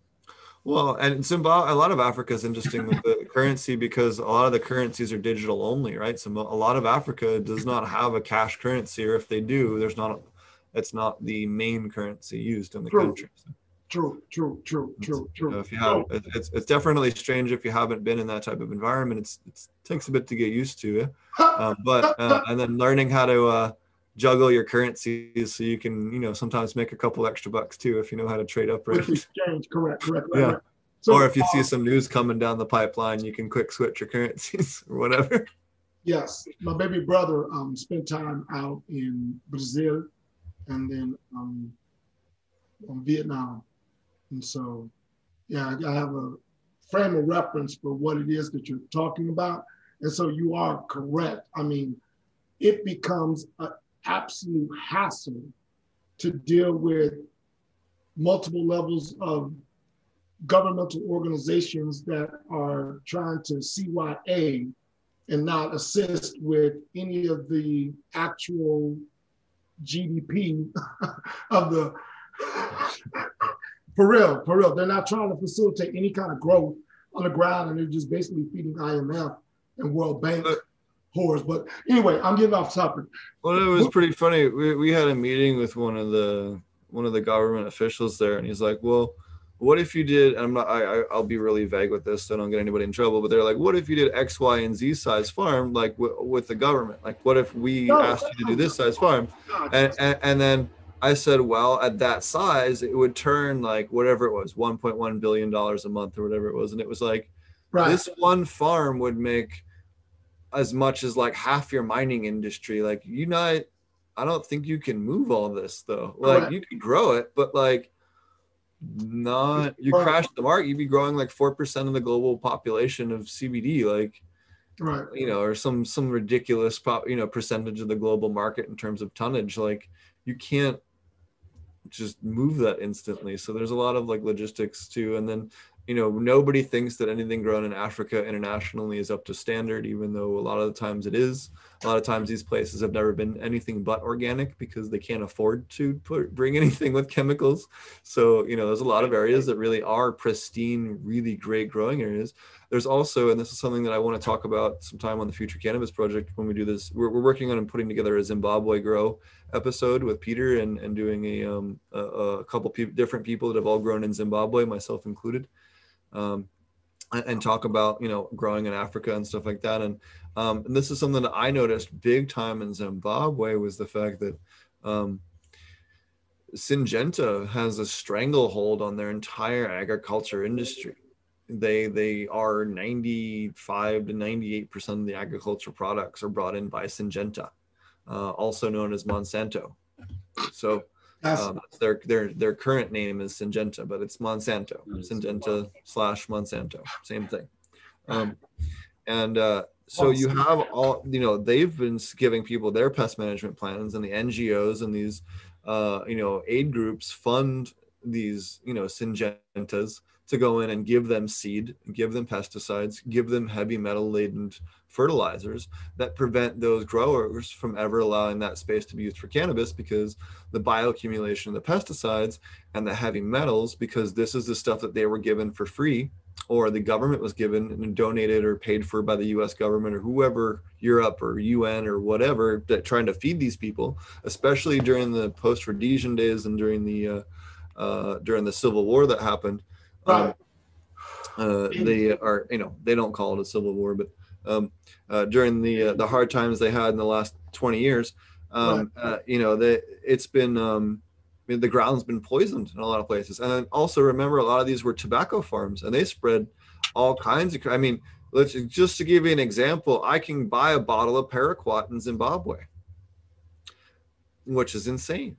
well, and Zimbabwe, a lot of Africa is interesting with the currency because a lot of the currencies are digital only, right? So a lot of Africa does not have a cash currency, or if they do, there's not, a, it's not the main currency used in the true. country. True, true, true, true, true. You know, if you have, it's it's definitely strange if you haven't been in that type of environment. It's it takes a bit to get used to, uh, but uh, and then learning how to. Uh, juggle your currencies so you can you know sometimes make a couple extra bucks too if you know how to trade up right exchange correct correct yeah so, or if you see some news coming down the pipeline you can quick switch your currencies or whatever yes my baby brother um spent time out in brazil and then um vietnam and so yeah i have a frame of reference for what it is that you're talking about. And so you are correct. I mean it becomes an absolute hassle to deal with multiple levels of governmental organizations that are trying to CYA and not assist with any of the actual GDP of the, for real, for real. They're not trying to facilitate any kind of growth on the ground and they're just basically feeding IMF and World Bank whores. But anyway, I'm getting off topic. Well, it was pretty funny. We, we had a meeting with one of the one of the government officials there, and he's like, "Well, what if you did?" I'm not. I, I will be really vague with this, so I don't get anybody in trouble. But they're like, "What if you did X, Y, and Z size farm, like w- with the government? Like, what if we no, asked you to do this size farm?" And, and and then I said, well, at that size, it would turn like whatever it was, 1.1 billion dollars a month or whatever it was, and it was like right. this one farm would make as much as like half your mining industry. Like you not, I don't think you can move all this though. Like right. you could grow it, but like not you crash the market. You'd be growing like four percent of the global population of CBD, like right, you know, or some some ridiculous pop, you know, percentage of the global market in terms of tonnage. Like you can't just move that instantly. So there's a lot of like logistics too. And then you know nobody thinks that anything grown in africa internationally is up to standard even though a lot of the times it is a lot of times these places have never been anything but organic because they can't afford to put, bring anything with chemicals so you know there's a lot of areas that really are pristine really great growing areas there's also and this is something that i want to talk about sometime on the future cannabis project when we do this we're, we're working on putting together a zimbabwe grow episode with peter and, and doing a, um, a, a couple pe- different people that have all grown in zimbabwe myself included um, and, and, talk about you know growing in Africa and stuff like that. And um, and this is something that I noticed big time in Zimbabwe was the fact that um, Syngenta has a stranglehold on their entire agriculture industry. They they are 95 to 98 percent of the agricultural products are brought in by Syngenta, uh, also known as Monsanto. So um, their their their current name is Syngenta, but it's Monsanto. Syngenta slash Monsanto, same thing. Um, and uh, so you have all you know they've been giving people their pest management plans and the ngos and these uh, you know aid groups fund these you know syngentas to go in and give them seed give them pesticides give them heavy metal laden fertilizers that prevent those growers from ever allowing that space to be used for cannabis because the bioaccumulation of the pesticides and the heavy metals because this is the stuff that they were given for free or the government was given and donated or paid for by the US government or whoever Europe or UN or whatever that trying to feed these people especially during the post Rhodesian days and during the uh, uh, during the civil war that happened um, uh, they are you know they don't call it a civil war but um, uh, during the uh, the hard times they had in the last 20 years. Um, uh, you know, they, it's been um, I mean, the ground's been poisoned in a lot of places. And also remember, a lot of these were tobacco farms, and they spread all kinds of. I mean, let's just to give you an example, I can buy a bottle of paraquat in Zimbabwe, which is insane.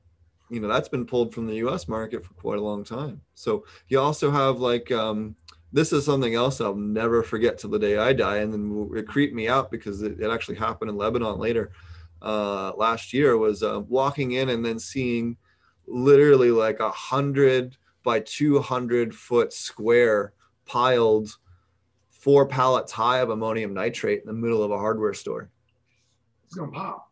You know, that's been pulled from the U.S. market for quite a long time. So you also have like um, this is something else I'll never forget till the day I die. And then it creeped me out because it, it actually happened in Lebanon later uh, last year was uh, walking in and then seeing literally like a hundred by 200 foot square piled four pallets high of ammonium nitrate in the middle of a hardware store. It's to pop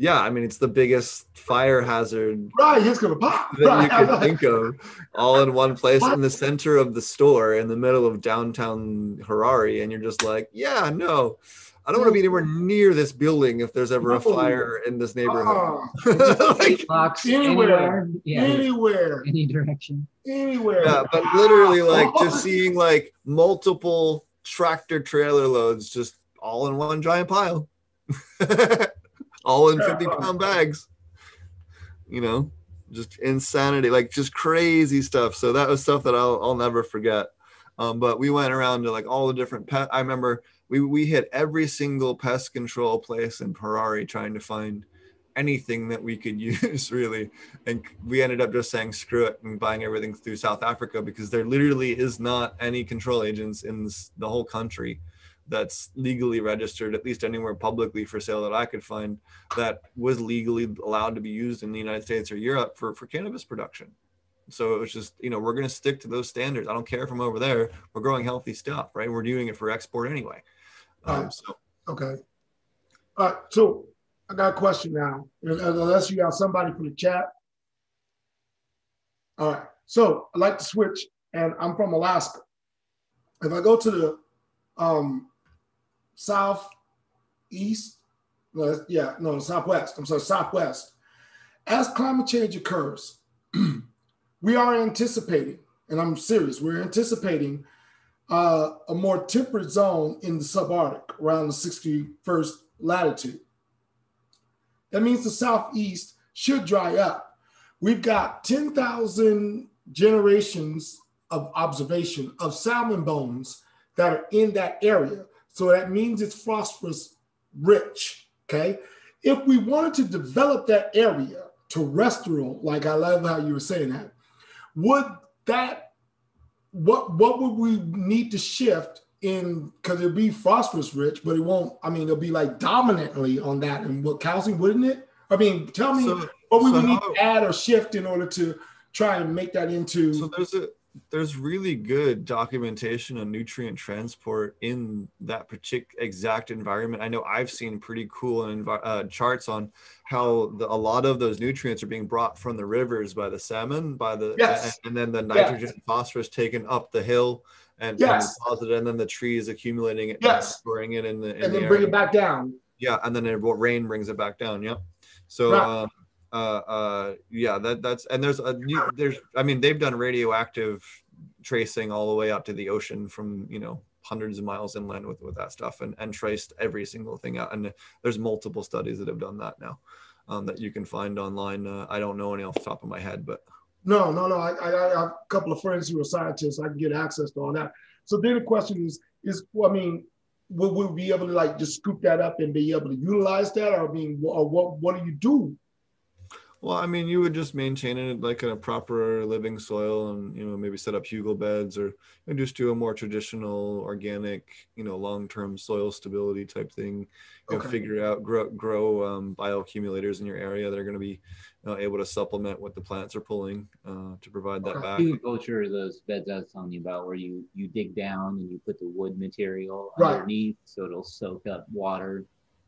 yeah, I mean, it's the biggest fire hazard right, it's gonna pop. that right. you can think of, all in one place what? in the center of the store, in the middle of downtown Harare, and you're just like, yeah, no, I don't want to be anywhere near this building if there's ever a fire in this neighborhood. Uh, like, anywhere, anywhere, yeah, anywhere, any direction, anywhere. Yeah, but literally, like just seeing like multiple tractor trailer loads just all in one giant pile. all in 50 pound bags. You know, just insanity, like just crazy stuff. So that was stuff that I'll, I'll never forget. Um, but we went around to like all the different pet. I remember we, we hit every single pest control place in Harare trying to find anything that we could use really. And we ended up just saying screw it and buying everything through South Africa because there literally is not any control agents in this, the whole country that's legally registered, at least anywhere publicly for sale that I could find, that was legally allowed to be used in the United States or Europe for, for cannabis production. So it was just, you know, we're going to stick to those standards. I don't care if I'm over there. We're growing healthy stuff, right? We're doing it for export anyway. Um, so okay. All right. So I got a question now. Unless you got somebody from the chat. All right. So I like to switch, and I'm from Alaska. If I go to the um, south, east, no, yeah, no, southwest. I'm sorry, southwest. As climate change occurs, we are anticipating, and I'm serious, we're anticipating uh, a more temperate zone in the subarctic around the 61st latitude. That means the southeast should dry up. We've got 10,000 generations of observation of salmon bones that are in that area so that means it's phosphorus rich. Okay. If we wanted to develop that area terrestrial, like I love how you were saying that, would that what what would we need to shift in because it'll be phosphorus rich, but it won't, I mean, it'll be like dominantly on that and what calcium, wouldn't it? I mean, tell me so, what we so would need to add or shift in order to try and make that into so there's a there's really good documentation on nutrient transport in that particular exact environment. I know I've seen pretty cool envi- uh, charts on how the, a lot of those nutrients are being brought from the rivers by the salmon, by the yes. and, and then the nitrogen yes. and phosphorus taken up the hill and, yes. and deposited, and then the trees accumulating it, yes. storing it in the in and the then bring it back down. Yeah, and then it, rain brings it back down. Yep. So. Right. Um, uh, uh, yeah, that that's and there's a new there's I mean they've done radioactive tracing all the way out to the ocean from you know hundreds of miles inland with with that stuff and and traced every single thing out and there's multiple studies that have done that now um, that you can find online. Uh, I don't know any off the top of my head, but no, no, no. I, I, I, have a couple of friends who are scientists. I can get access to all that. So then the question is, is well, I mean, will we be able to like just scoop that up and be able to utilize that, or I mean, or what what do you do Well, I mean, you would just maintain it like in a proper living soil, and you know maybe set up hugel beds, or and just do a more traditional, organic, you know, long-term soil stability type thing. You know, Okay. figure out grow grow um, bioaccumulators in your area that are going to be uh, able to supplement what the plants are pulling uh, to provide that Okay. back. Hugelkultur, those beds I was telling you about, where you you dig down and you put the wood material Right. underneath, so it'll soak up water,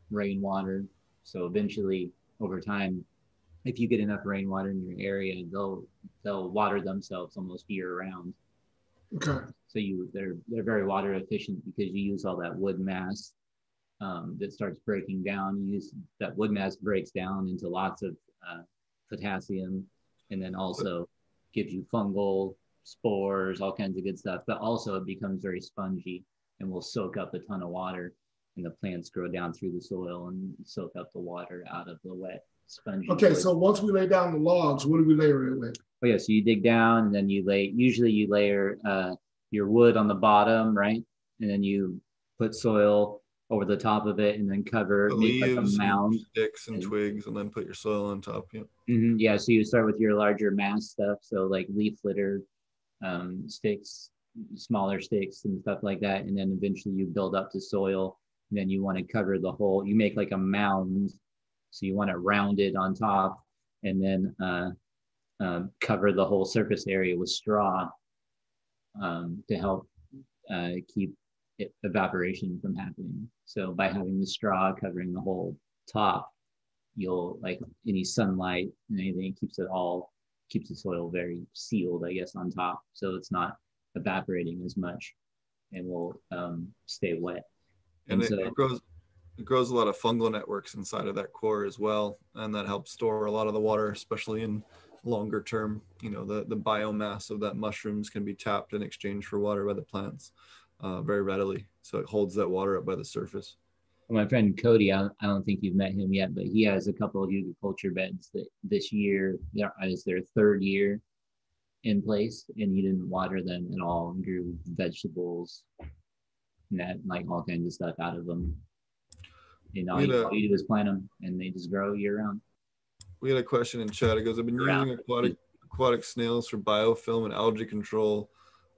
rainwater. So eventually, over time, if you get enough rainwater in your area, they'll they'll water themselves almost year round. Okay. So you they're they're very water efficient because you use all that wood mass um, that starts breaking down. You use that wood mass breaks down into lots of uh, potassium, and then also gives you fungal spores, all kinds of good stuff. But also it becomes very spongy and will soak up a ton of water, and the plants grow down through the soil and soak up the water out of the wet spongy. Okay. wood. So once we lay down the logs, what do we layer it with? Oh yeah, so you dig down and then you lay. Usually you layer uh, your wood on the bottom, right, and then you put soil over the top of it and then cover The make like a leaves, and sticks, and and- twigs, and then put your soil on top. Yeah. Mhm, Yeah, so you start with your larger mass stuff, so like leaf litter, um, sticks, smaller sticks, and stuff like that, and then eventually you build up to soil. And then you want to cover the whole. You make like a mound, so you want to round it rounded on top, and then uh, um, cover the whole surface area with straw um, to help uh, keep it, evaporation from happening. So by having the straw covering the whole top, you'll like any sunlight and anything keeps it all keeps the soil very sealed, I guess, on top, so it's not evaporating as much, and will um, stay wet. and And it, so- it grows it grows a lot of fungal networks inside of that core as well and that helps store a lot of the water especially in longer term. You know the the biomass of that mushrooms can be tapped in exchange for water by the plants uh, very readily. So it holds that water up by the surface. My friend Cody, I, I don't think you've met him yet, but he has a couple of agriculture beds that this year is their third year in place, and he didn't water them at all and grew vegetables and that like all kinds of stuff out of them. And all, you, a- all you do is plant them, and they just grow year round. we had a question in chat. It goes i've been using aquatic aquatic snails for biofilm and algae control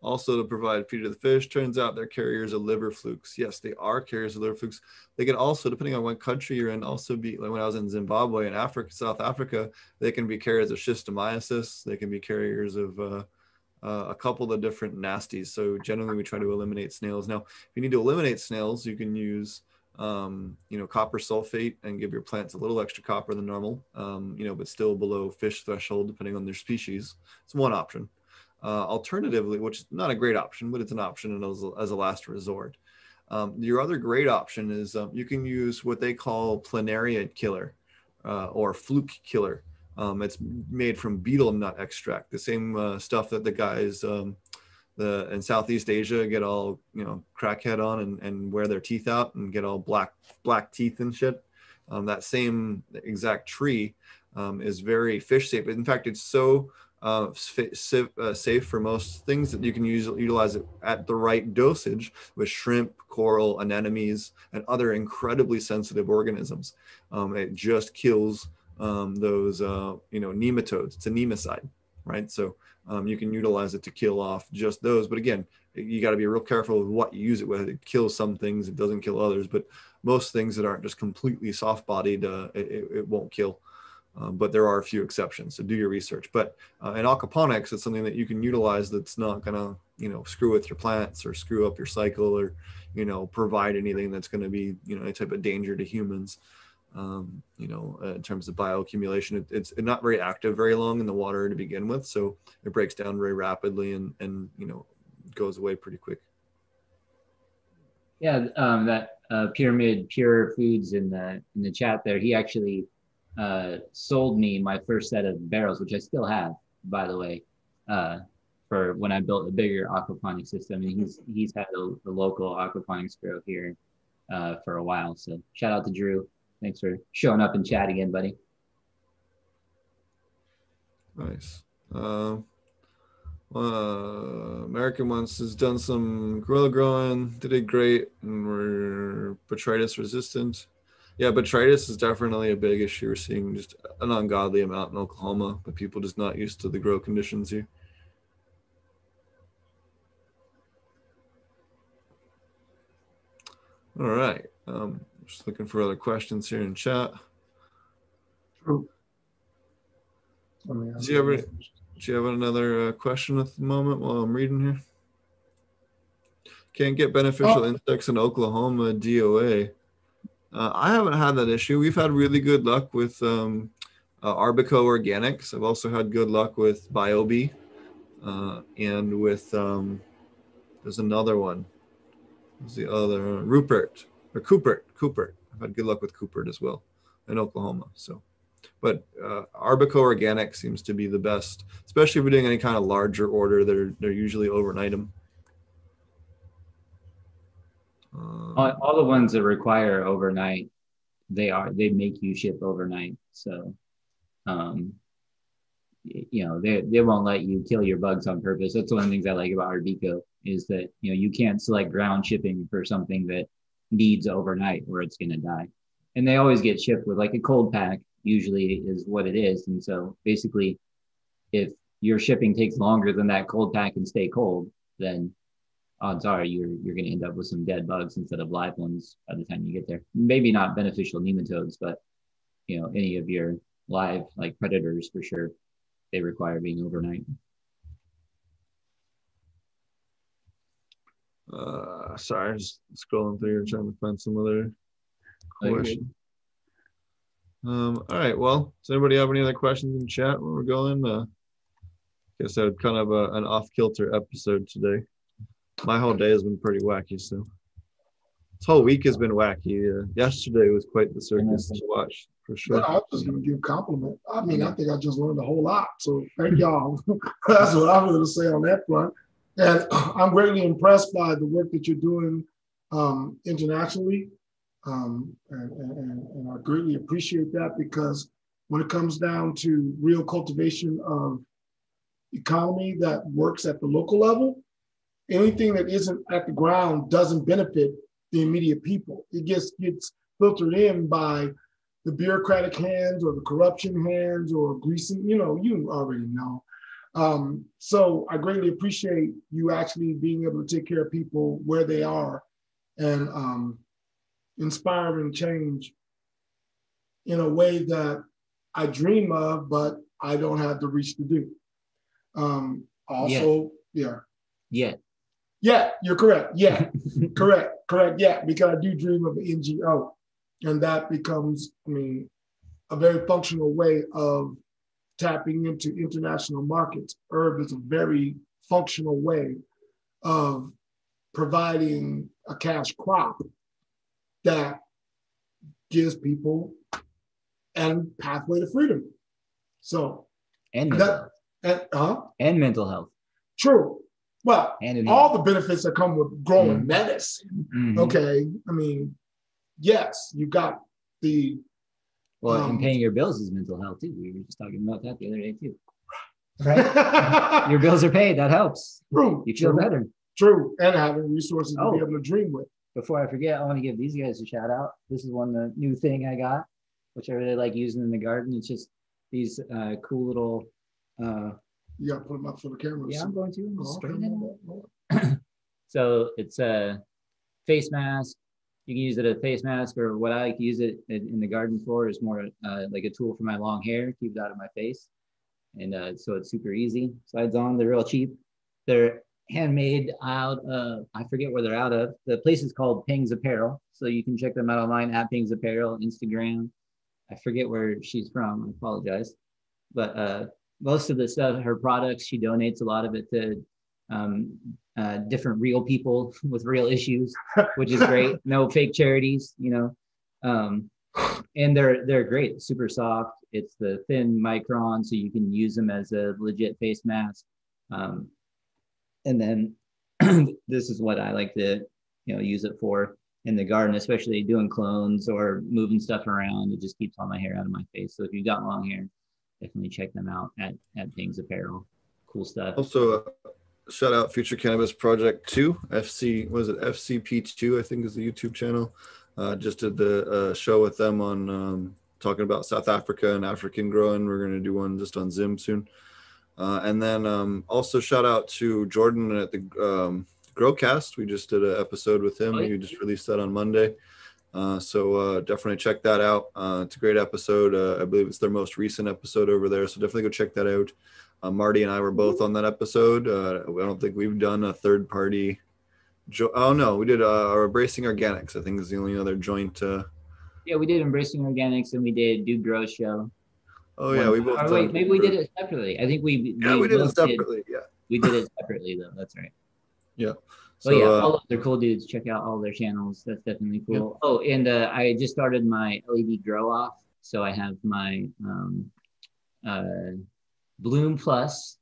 also to provide feed to the fish. Turns out they're carriers of liver flukes. Yes they are carriers of liver flukes. They can also depending on what country you're in also be like when i was in zimbabwe and africa south africa they can be carriers of schistomiasis they can be carriers of uh, uh, a couple of different nasties. So generally we try to eliminate snails. Now if you need to eliminate snails you can use um, you know copper sulfate and give your plants a little extra copper than normal um, you know but still below fish threshold depending on their species it's one option uh, alternatively, which is not a great option, but it's an option as a, as a last resort. Um, your other great option is um, you can use what they call planaria killer uh, or fluke killer. Um, it's made from betel nut extract, the same uh, stuff that the guys um, the in Southeast Asia get all you know crackhead on and, and wear their teeth out and get all black black teeth and shit. Um, that same exact tree um, is very fish safe. In fact, it's so uh, safe, uh, safe for most things that you can use utilize it at the right dosage with shrimp, coral, anemones, and other incredibly sensitive organisms. Um, it just kills um, those uh, you know nematodes. It's a nemicide, right? So um, you can utilize it to kill off just those. But again, you got to be real careful with what you use it with. It kills some things, it doesn't kill others. But most things that aren't just completely soft-bodied, uh, it, it- it won't kill. Um, but there are a few exceptions, so do your research. But uh, in aquaponics, it's something that you can utilize that's not gonna, you know, screw with your plants or screw up your cycle or, you know, provide anything that's gonna be, you know, any type of danger to humans. Um, you know, uh, in terms of bioaccumulation, it, it's not very active very long in the water to begin with, so it breaks down very rapidly and and you know goes away pretty quick. Yeah, um, that uh, pyramid pure foods in the in the chat there. He actually uh, sold me my first set of barrels, which I still have, by the way, uh, for when I built a bigger aquaponics system. And he's he's had a local aquaponics grow here uh, for a while. So shout out to Drew. Thanks for showing up in chat again, buddy. Nice. Uh, uh, American ones has done some guerrilla growing, did it great, and we're botrytis resistant. Yeah, botrytis is definitely a big issue. We're seeing just an ungodly amount in Oklahoma, but people just not used to the grow conditions here. All right. Um, just looking for other questions here in chat. True. Do you ever- Do you have another uh, question at the moment while I'm reading here? Can't get beneficial Oh. insects in Oklahoma DOA. Uh, I haven't had that issue. We've had really good luck with um, uh, Arbico Organics. I've also had good luck with Biobee uh, and with um, there's another one. Who's the other? Rupert or Koppert. Koppert. I've had good luck with Cooper as well in Oklahoma. So but uh, Arbico Organic seems to be the best, especially if we're doing any kind of larger order. They're they're usually overnight them. Um, All, all the ones that require overnight, they are they make you ship overnight. So, um, you know they they won't let you kill your bugs on purpose. That's one of the things I like about Arbico is that you know you can't select ground shipping for something that needs overnight or it's going to die. And they always get shipped with like a cold pack. Usually is what it is. And so basically, if your shipping takes longer than that cold pack and stay cold, then odds are you're you're going to end up with some dead bugs instead of live ones by the time you get there. Maybe not beneficial nematodes, but you know any of your live like predators for sure, they require being overnight. Uh, sorry, just scrolling through here trying to find some other question. Um, all right. Well, does anybody have any other questions in chat where we're going? Uh, I guess I had kind of a, an off kilter episode today. My whole day has been pretty wacky. So this whole week has been wacky. Uh, yesterday was quite the circus to watch for Yeah, sure. I was just gonna give a compliment. I mean, I think I just learned a whole lot. So thank y'all. That's what I'm gonna say on that front. And I'm greatly impressed by the work that you're doing um, internationally. Um, and, and, and I greatly appreciate that because when it comes down to real cultivation of economy that works at the local level, anything that isn't at the ground doesn't benefit the immediate people. It gets gets filtered in by the bureaucratic hands or the corruption hands or greasing, you know, you already know. Um, so I greatly appreciate you actually being able to take care of people where they are and um, inspiring change in a way that I dream of, but I don't have the reach to do. Um, also, yeah. Yeah. Yeah, you're correct. Yeah, correct, correct. Yeah, because I do dream of an NGO, and that becomes, I mean, a very functional way of tapping into international markets. Herb is a very functional way of providing a cash crop that gives people and pathway to freedom. So and mental that, health. and, huh? and mental health True. Well, and all the benefits that come with growing Mhm. medicine. Mhm. Okay. I mean, yes, you got the well um, and paying your bills is mental health too. We were just talking about that the other day too. Right? your bills are paid. That helps. true, You feel true, better. true, and having resources to Oh. be able to dream with. before I forget, I want to give these guys a shout out. This is one the new thing I got, which I really like using in the garden. It's just these uh, cool little. Uh, You got to put them up for the camera. yeah, I'm going to. I'm Oh, okay, it no, out. no, no. So it's a face mask. You can use it as a face mask, or what I like to use it in, in the garden for is more uh, like a tool for my long hair, keep it out of my face, and uh, so it's super easy. Slides on. They're real cheap. They're handmade out of I forget where they're out of. The place is called Pings Apparel, so you can check them out online at Pings Apparel, Instagram. I forget where she's from. I apologize, but uh, most of the stuff, her products, she donates a lot of it to um, uh, different real people with real issues, which is great. No fake charities, you know. Um, and they're they're great, super soft. It's the thin micron, so you can use them as a legit face mask. Um, and then this is what I like to, you know, use it for in the garden, especially doing clones or moving stuff around. It just keeps all my hair out of my face. So if you've got long hair, definitely check them out at at Things Apparel. Cool stuff. Also, uh, shout out Future Cannabis Project Two, FC. Was it FCP Two? I think is the YouTube channel. Uh, just did the uh, show with them on um, talking about South Africa and African growing. We're going to do one just on Zim soon. Uh, and then um, also shout out to Jordan at the um, Growcast. We just did an episode with him. Oh. We just released that on Monday. Uh, so uh, definitely check that out. Uh, it's a great episode. Uh, I believe it's their most recent episode over there. So definitely go check that out. Uh, Marty and I were both on that episode. Uh, I don't think we've done a third party. Jo- oh no, we did uh, our Embracing Organics. I think is the only other joint. Uh, Yeah, we did Embracing Organics and we did Dude Grows Show. oh yeah, we both. Or wait, maybe we did it separately. I think we Yeah, we did it separately. Yeah. we did it separately though. That's right. Yeah. So oh yeah, uh, all of they're cool dudes. Check out all their channels. That's definitely cool. Oh, and uh, I just started my LED grow off. So I have my um, uh, Bloom Plus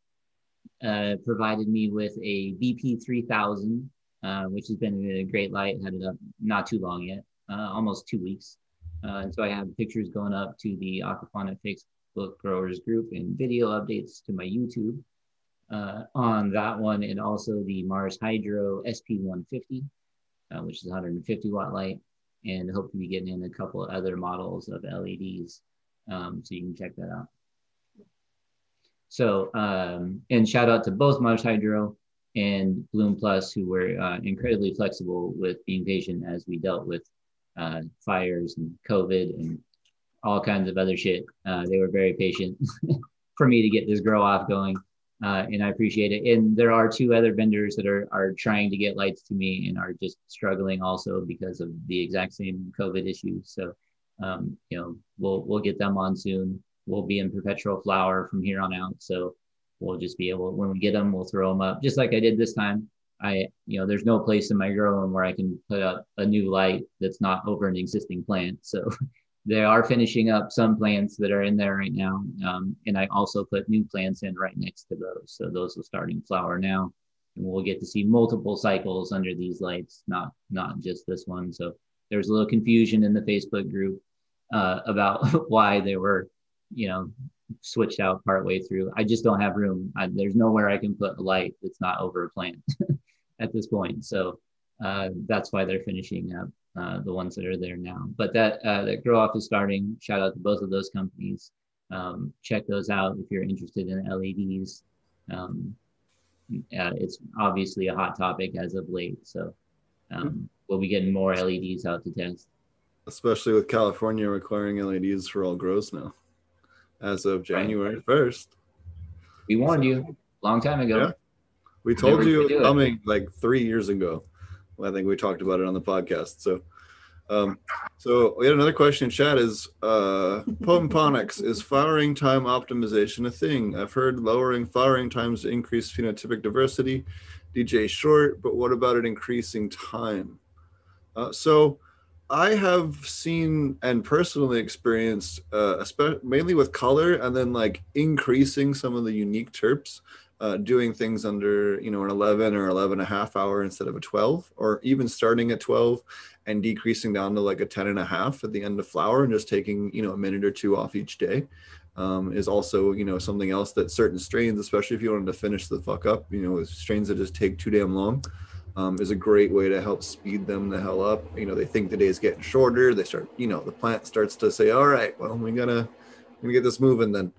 uh, provided me with a BP 3000, uh, which has been a great light. Had it up not too long yet, uh, almost two weeks. Uh, and so I have pictures going up to the Aquaponic Facebook growers group and video updates to my YouTube uh, on that one, and also the Mars Hydro SP150, uh, which is 150 watt light, and hope to be getting in a couple of other models of LEDs, um, so you can check that out. So, um, and shout out to both Mars Hydro and Bloom Plus, who were uh, incredibly flexible with being patient as we dealt with uh, fires and COVID and all kinds of other shit. Uh, they were very patient for me to get this grow off going uh, and I appreciate it. And there are two other vendors that are are trying to get lights to me and are just struggling also because of the exact same COVID issues. So, um, you know, we'll we'll get them on soon. We'll be in perpetual flower from here on out. So we'll just be able when we get them, we'll throw them up just like I did this time. I, you know, there's no place in my grow room where I can put up a new light that's not over an existing plant. So they are finishing up some plants that are in there right now. Um, and I also put new plants in right next to those. So those will start in flower now. And we'll get to see multiple cycles under these lights, not not just this one. So there's a little confusion in the Facebook group uh, about why they were, you know, switched out partway through. I just don't have room. I, there's nowhere I can put a light that's not over a plant at this point. So uh, that's why they're finishing up uh, the ones that are there now. But that uh, that grow off is starting. Shout out to both of those companies. Um, check those out if you're interested in LEDs. Um, it's obviously a hot topic as of late, so um, we'll be getting more LEDs out to test. especially with California requiring LEDs for all grows now, as of January first. We warned you a long time ago. Yeah. We told Never you could do it. coming like three years ago. Well, I think we talked about it on the podcast. So, um, so we had another question in chat: Is uh, Pomponix is flowering time optimization a thing? I've heard lowering flowering times to increase phenotypic diversity. DJ short, but what about it increasing time? Uh, so, I have seen and personally experienced, uh, mainly with color, and then like increasing some of the unique terps uh, doing things under you know an 11 or 11 and a half hour instead of a 12 or even starting at 12 and decreasing down to like a 10 and a half at the end of flower and just taking you know a minute or two off each day um, is also you know something else that certain strains especially if you wanted to finish the fuck up you know strains that just take too damn long um, is a great way to help speed them the hell up. You know they think the day's getting shorter. They start you know the plant starts to say all right well we gotta we gotta get this moving then.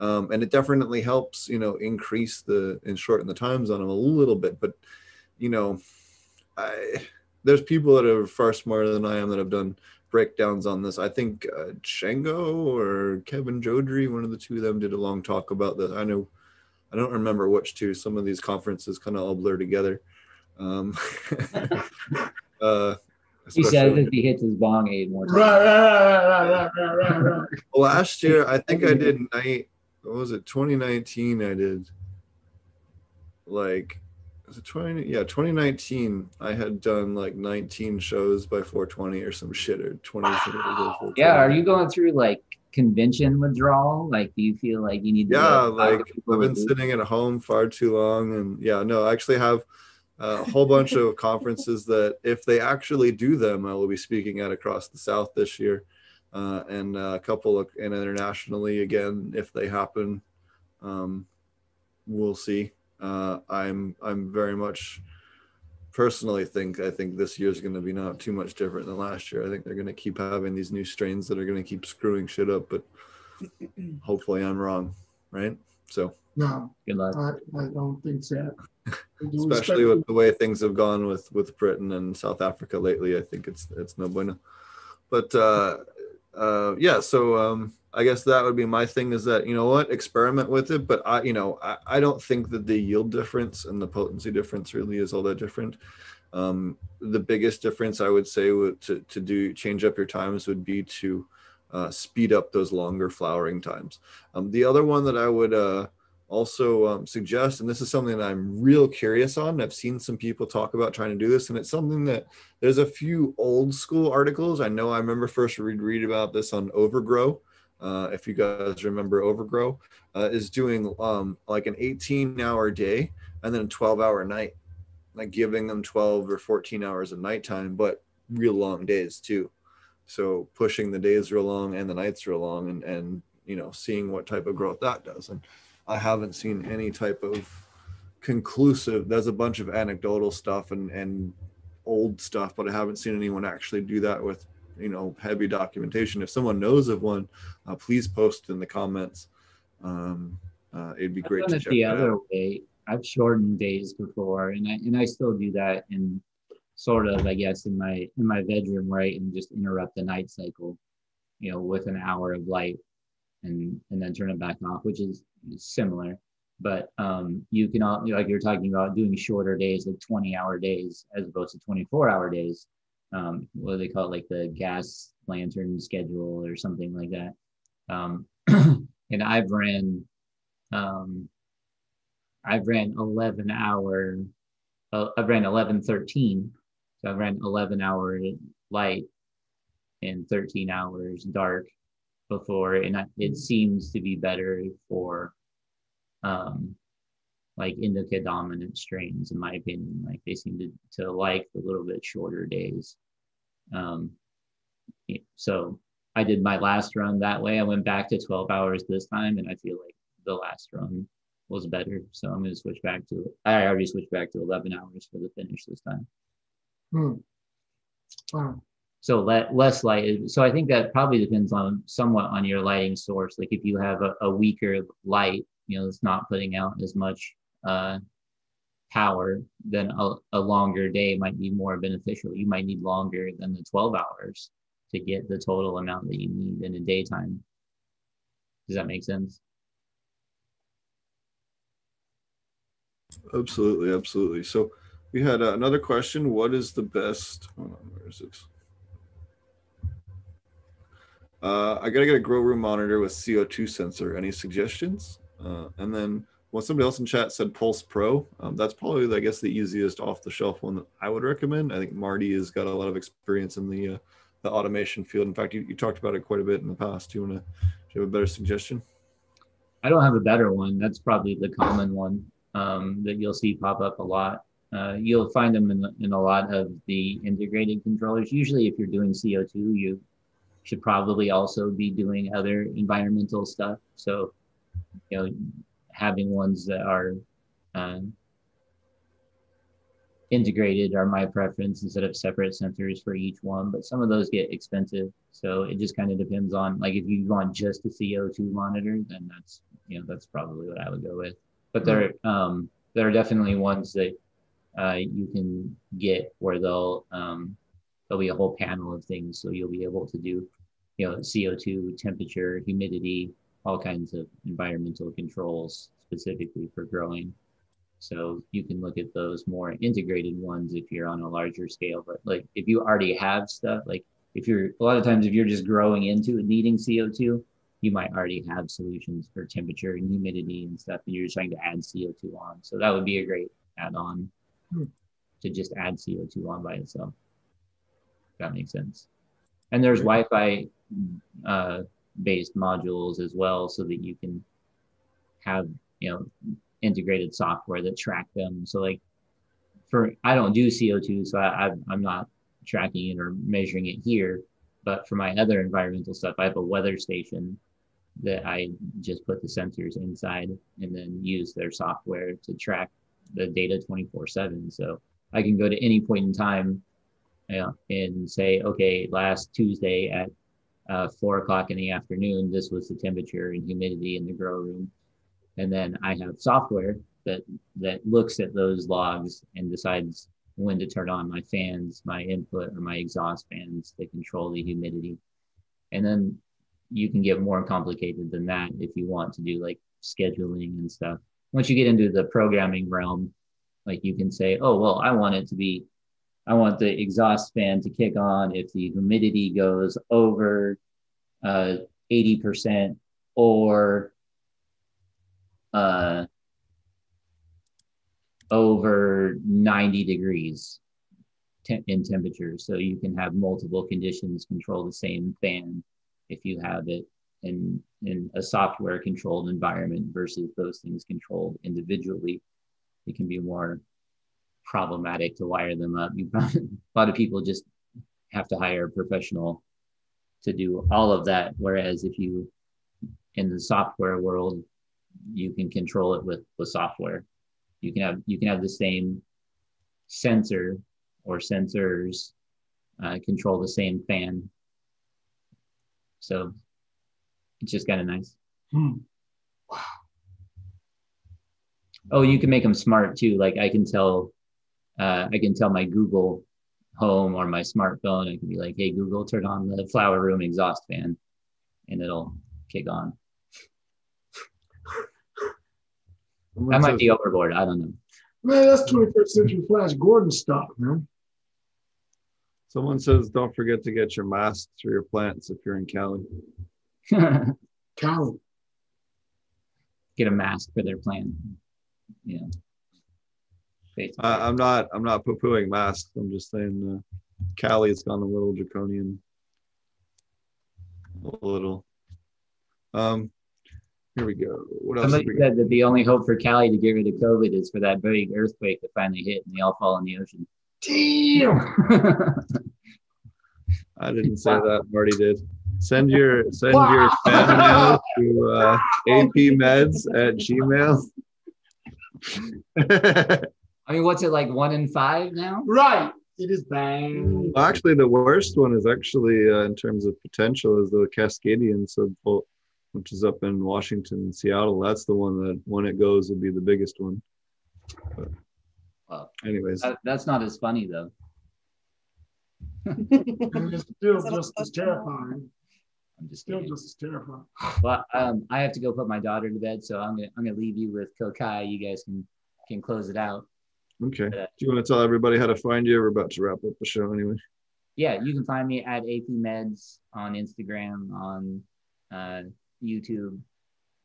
Um, and it definitely helps you know increase the and shorten the times on them a little bit. But you know i there's people that are far smarter than i am that have done breakdowns on this. I think uh, Shango or kevin Jodrey one of the two of them did a long talk about this. I know i don't remember which two. Some of these conferences kind of all blur together um uh He says especially- if he hits his bong eight more times. Last year i think i did night what was it 2019 i did like was it 20 yeah 2019 i had done like 19 shows by 420 or some shit or 20 shows by 420. Yeah, are you going through like convention withdrawal? Like, do you feel like you need to? yeah talk to like i've been sitting at home far too long and yeah no i actually have a whole bunch of conferences that if they actually do them i will be speaking at across the south this year uh, and a couple of and internationally again if they happen um, we'll see uh, i'm i'm very much personally think I think this year is going to be not too much different than last year. I think they're going to keep having these new strains that are going to keep screwing shit up, but hopefully I'm wrong, right? So No, Good luck. I, I don't think so. Especially with the way things have gone with with Britain and South Africa lately, I think it's it's no bueno. But uh, uh, yeah, so um, I guess that would be my thing is that you know what, experiment with it. But I, you know, I, I don't think that the yield difference and the potency difference really is all that different. Um, the biggest difference I would say would to to do change up your times would be to uh, speed up those longer flowering times. Um, the other one that I would uh, also um, suggest, and this is something that I'm real curious on. I've seen some people talk about trying to do this, and it's something that there's a few old school articles. I know I remember first read read about this on Overgrow. Uh, if you guys remember Overgrow, uh, is doing um, like an 18 hour day and then a 12 hour night, like giving them 12 or 14 hours of nighttime, but real long days too. So pushing the days real long and the nights real long, and and you know seeing what type of growth that does. And I haven't seen any type of conclusive. There's a bunch of anecdotal stuff and and old stuff, but I haven't seen anyone actually do that with you know heavy documentation. If someone knows of one, uh, please post in the comments. Um, uh, it'd be I've great to it check the other out. way. I've shortened days before, and I and I still do that in sort of, I guess, in my in my bedroom, right, and just interrupt the night cycle, you know, with an hour of light, and and then turn it back off, which is similar. But um, you can all like you're talking about doing shorter days, like 20 hour days, as opposed to 24 hour days. Um, what do they call it, like the gas lantern schedule or something like that. Um, and I've ran um, I've ran 11 hour, uh, I've ran 11, 13. So I've ran 11 hour light and 13 hours dark before. And I, it seems to be better for um, like indica dominant strains, in my opinion. Like they seem to, to like the little bit shorter days. Um, so I did my last run that way. I went back to 12 hours this time, and I feel like the last run was better. So I'm going to switch back to I already switched back to 11 hours for the finish this time. Hmm. Wow. So less light. So I think that probably depends on somewhat on your lighting source. Like if you have a, a weaker light, you know, it's not putting out as much uh, power, then a, a longer day might be more beneficial. You might need longer than the 12 hours to get the total amount that you need in a daytime. Does that make sense? Absolutely, absolutely. So we had uh, another question. What is the best? On, where is this? Uh, I gotta get a grow room monitor with CO2 sensor. Any suggestions? Uh, and then well, somebody else in chat said Pulse Pro. Um, that's probably, I guess, the easiest off-the-shelf one that I would recommend. I think Marty has got a lot of experience in the uh, the automation field. In fact, you, you talked about it quite a bit in the past. Do you want to? Do you have a better suggestion? I don't have a better one. That's probably the common one um, that you'll see pop up a lot. Uh, you'll find them in, in a lot of the integrated controllers. Usually, if you're doing CO2, you should probably also be doing other environmental stuff. So, you know, having ones that are um, integrated are my preference instead of separate sensors for each one. But some of those get expensive, so it just kind of depends on like if you want just a CO2 monitor, then that's you know that's probably what I would go with. But there um, there are definitely ones that uh, you can get where they'll um, there'll be a whole panel of things, so you'll be able to do you know CO2, temperature, humidity, all kinds of environmental controls specifically for growing. So you can look at those more integrated ones if you're on a larger scale. But like if you already have stuff, like if you're a lot of times if you're just growing into it needing CO2, you might already have solutions for temperature and humidity and stuff, and you're just trying to add CO2 on. So that would be a great add-on Hmm. to just add CO2 on by itself. If that makes sense. And there's Wi-Fi uh, based modules as well, so that you can have you know integrated software that track them. So like for I don't do CO2, so I, I I'm not tracking it or measuring it here. But for my other environmental stuff, I have a weather station that I just put the sensors inside and then use their software to track the data 24 7. So I can go to any point in time know, and say, okay, last Tuesday at uh, four o'clock in the afternoon, this was the temperature and humidity in the grow room. And then I have software that that looks at those logs and decides when to turn on my fans, my input or my exhaust fans to control the humidity. And then you can get more complicated than that if you want to do like scheduling and stuff. Once you get into the programming realm, like you can say, oh, well, I want it to be, I want the exhaust fan to kick on if the humidity goes over uh, 80% or uh, over 90 degrees te- in temperature. So you can have multiple conditions control the same fan if you have it in, in a software controlled environment versus those things controlled individually. It can be more problematic to wire them up. You, a lot of people just have to hire a professional to do all of that. Whereas if you, in the software world, you can control it with, with software you can have you can have the same sensor or sensors uh, control the same fan. So it's just kind of nice. Hmm. Wow. Oh, you can make them smart too. Like I can tell, uh, I can tell my Google Home or my smartphone. I can be like, "Hey Google, turn on the flower room exhaust fan," and it'll kick on. Someone that might says, be overboard. I don't know. Man, that's 21st century Flash Gordon stuff, man. Someone says, don't forget to get your masks for your plants if you're in Cali. Cali. Get a mask for their plant. Yeah. I'm not. I'm not poo-pooing masks. I'm just saying, uh, Cali's gone a little draconian. A little. Um, here we go. What else? Somebody said that the only hope for Cali to get rid of COVID is for that big earthquake to finally hit and they all fall in the ocean. Damn. I didn't say that. Marty did. Send your send wow. your spam mail to uh, apmeds at gmail. I mean, what's it like? One in five now? Right. It is bang. Well, actually, the worst one is actually uh, in terms of potential is the Cascadian subfault which is up in Washington and Seattle. That's the one that when it goes will be the biggest one. But well, anyways, that, that's not as funny though. it's still just as terrifying. I'm just still just as terrifying. Well, um, I have to go put my daughter to bed, so I'm gonna I'm gonna leave you with Kokai. You guys can can close it out. Okay. Do you want to tell everybody how to find you? We're about to wrap up the show anyway. Yeah, you can find me at AP Meds on Instagram, on uh, YouTube.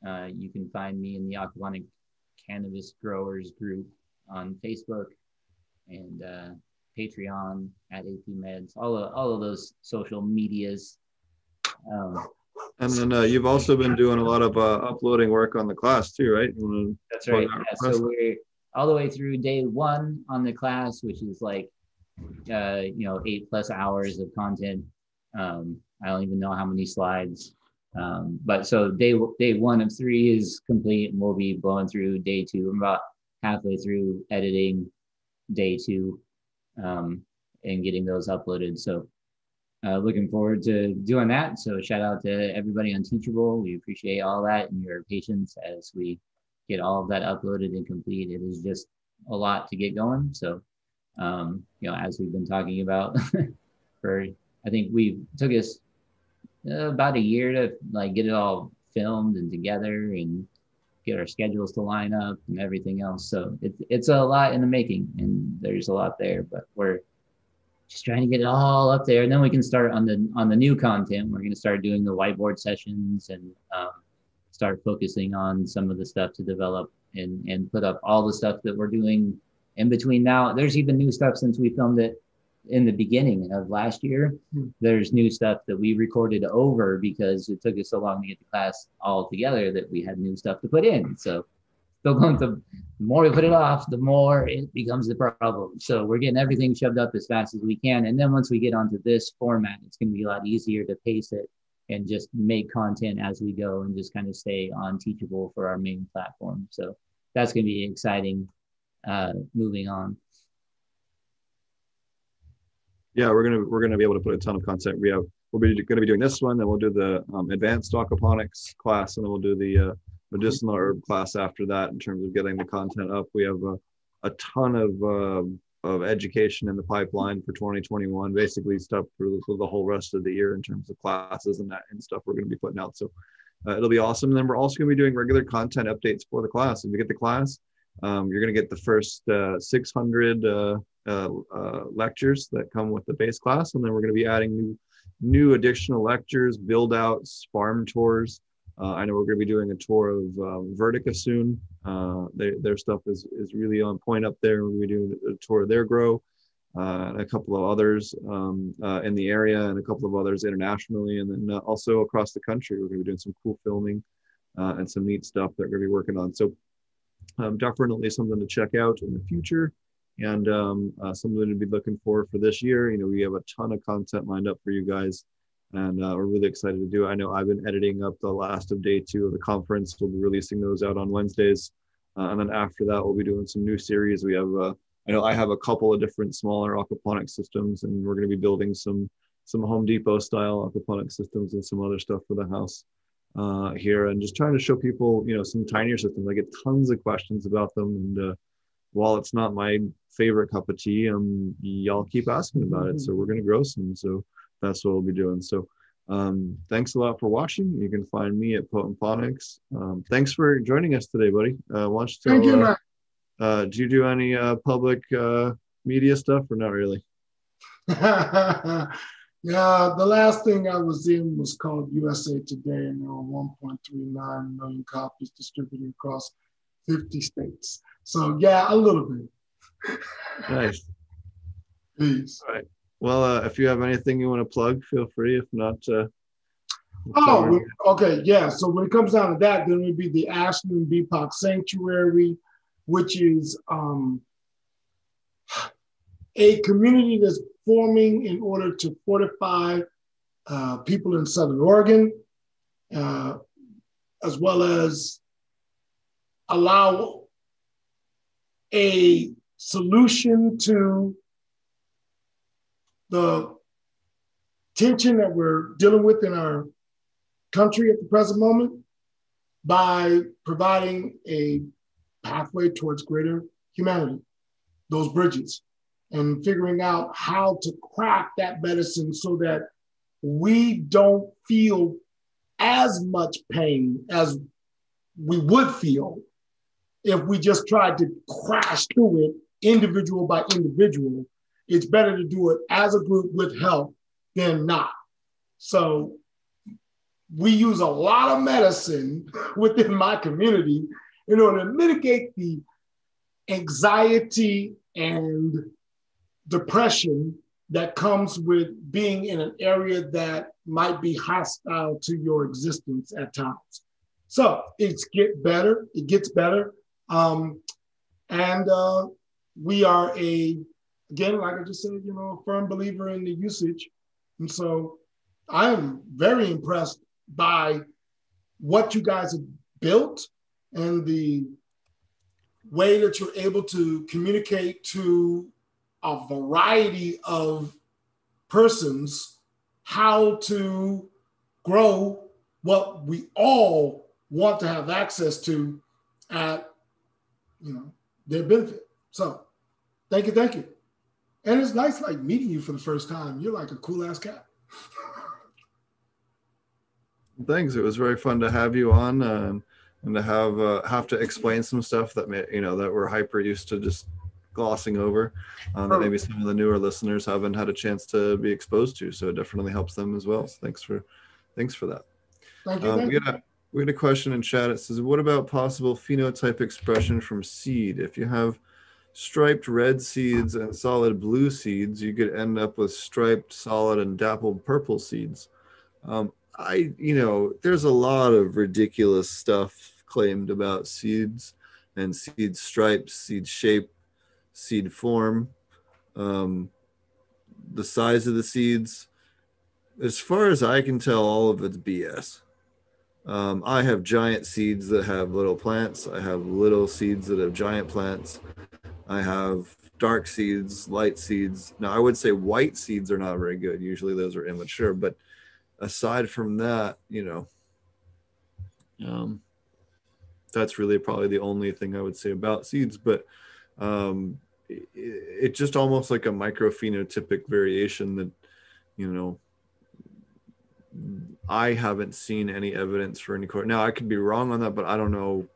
Uh, you can find me in the Aquaponic Cannabis Growers group on Facebook and uh, Patreon at AP Meds. All of all of those social medias. Um, and then uh, you've also been doing a lot of uh, uploading work on the class too, right? That's right. Yeah, so we're all the way through day one on the class, which is like uh, you know eight plus hours of content. Um, I don't even know how many slides. Um, but so day day one of three is complete, and we'll be blowing through day two. I'm about halfway through editing day two um, and getting those uploaded. So uh, looking forward to doing that. So shout out to everybody on Teachable. We appreciate all that and your patience as we get all of that uploaded and complete. It is just a lot to get going. So um, you know, as we've been talking about for, I think we took us uh, about a year to like get it all filmed and together and get our schedules to line up and everything else. So it's it's a lot in the making, and there's a lot there, but we're just trying to get it all up there, and then we can start on the on the new content. We're going to start doing the whiteboard sessions and um, start focusing on some of the stuff to develop and and put up all the stuff that we're doing in between now. There's even new stuff since we filmed it in the beginning of last year. Mm-hmm. There's new stuff that we recorded over because it took us so long to get the class all together that we had new stuff to put in. So still going to the more we put it off, the more it becomes the problem. So we're getting everything shoved up as fast as we can. And then once we get onto this format, it's going to be a lot easier to pace it and just make content as we go and just kind of stay on teachable for our main platform. So that's going to be exciting uh, moving on. yeah, we're gonna we're gonna be able to put a ton of content. We have we'll be going to be doing this one, then we'll do the um, advanced aquaponics class, and then we'll do the uh, medicinal herb class after that. In terms of getting the content up, we have a, a ton of uh, of education in the pipeline for 2021. Basically, stuff for, the whole rest of the year in terms of classes and that and stuff we're going to be putting out. So uh, it'll be awesome. And then we're also going to be doing regular content updates for the class. If you get the class, um, you're going to get the first uh, 600 uh, uh, uh, lectures that come with the base class, and then we're going to be adding new new additional lectures, build outs, farm tours. Uh, I know we're going to be doing a tour of um, Vertica soon. Uh, they, their stuff is, is really on point up there. We're be doing a tour of their grow, uh, and a couple of others um, uh, in the area, and a couple of others internationally, and then uh, also across the country. We're going to be doing some cool filming uh, and some neat stuff that we're going to be working on. So um, definitely something to check out in the future and um, something to be looking for for this year. You know, we have a ton of content lined up for you guys, and uh, we're really excited to do it. I know I've been editing up the last of day two of the conference. We'll be releasing those out on Wednesdays, uh, and then after that, we'll be doing some new series. We have, uh, I know I have a couple of different smaller aquaponic systems, and we're going to be building some some Home Depot style aquaponic systems and some other stuff for the house. Uh, here and just trying to show people, you know, some tinier systems. I get tons of questions about them, and uh, while it's not my favorite cup of tea, um, y'all keep asking about it. So we're going to grow some. So that's what we'll be doing. So um, thanks a lot for watching. You can find me at Potent Ponics. Um, thanks for joining us today, buddy. Uh, why don't you tell, uh, uh, do you do any uh, public uh, media stuff or not really? yeah, the last thing I was in was called USA Today, and there were 1.39 million copies distributed across 50 states. So yeah, a little bit. Nice. Peace. All right. Well, uh, if you have anything you want to plug, feel free. If not, uh, oh, okay, yeah. So when it comes down to that, then it would be the Ashland BIPOC Sanctuary, which is um, a community that's forming in order to fortify uh, people in Southern Oregon, uh, as well as allow a solution to the tension that we're dealing with in our country at the present moment by providing a pathway towards greater humanity, those bridges, and figuring out how to craft that medicine so that we don't feel as much pain as we would feel if we just tried to crash through it individual by individual. It's better to do it as a group with help than not. So we use a lot of medicine within my community in order to mitigate the anxiety and depression that comes with being in an area that might be hostile to your existence at times. So it's get better, it gets better. Um, and uh, we are a, again, like I just said, you know, a firm believer in the usage. And so I am very impressed by what you guys have built and the way that you're able to communicate to a variety of persons how to grow what we all want to have access to at you know, their benefit. So thank you, thank you. And it's nice like meeting you for the first time. You're like a cool ass cat. Thanks. It was very fun to have you on uh, and to have uh, have to explain some stuff that may, you know that we're hyper used to just glossing over um, that maybe some of the newer listeners haven't had a chance to be exposed to. So it definitely helps them as well. So thanks for thanks for that. Thank you. Um, thank we, had a, we had a question in chat. It says, "What about possible phenotype expression from seed? If you have striped red seeds and solid blue seeds, you could end up with striped, solid, and dappled purple seeds." Um, I, you know, there's a lot of ridiculous stuff claimed about seeds and seed stripes, seed shape, seed form, um, the size of the seeds. As far as I can tell, all of it's BS. Um, I have giant seeds that have little plants. I have little seeds that have giant plants. I have dark seeds, light seeds. Now, I would say white seeds are not very good. Usually those are immature. But aside from that, you know, um, that's really probably the only thing I would say about seeds. But um, it, it just almost like a microphenotypic variation that, you know, I haven't seen any evidence for any. Now, I could be wrong on that, but I don't know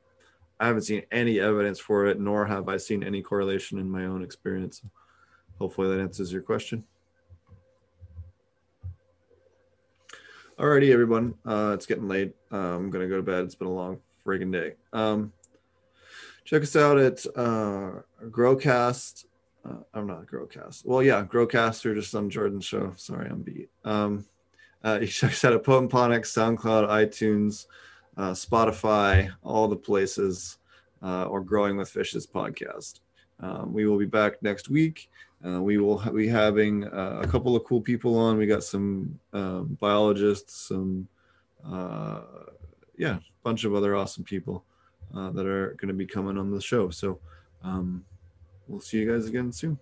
I haven't seen any evidence for it, nor have I seen any correlation in my own experience. Hopefully that answers your question. Alrighty, everyone. Uh, it's getting late. Uh, I'm gonna go to bed. It's been a long friggin' day. Um, check us out at uh, Growcast. Uh, I'm not Growcast. Well, yeah, Growcast or just some Jordan show. Sorry, I'm beat. Um, uh, you check us out at Potent Ponics, SoundCloud, iTunes uh, Spotify, all the places, uh, or Growing with Fishes podcast. Um, we will be back next week. Uh, we will ha- be having uh, a couple of cool people on. We got some um, biologists, some, uh, yeah, bunch of other awesome people uh, that are going to be coming on the show. So um, we'll see you guys again soon.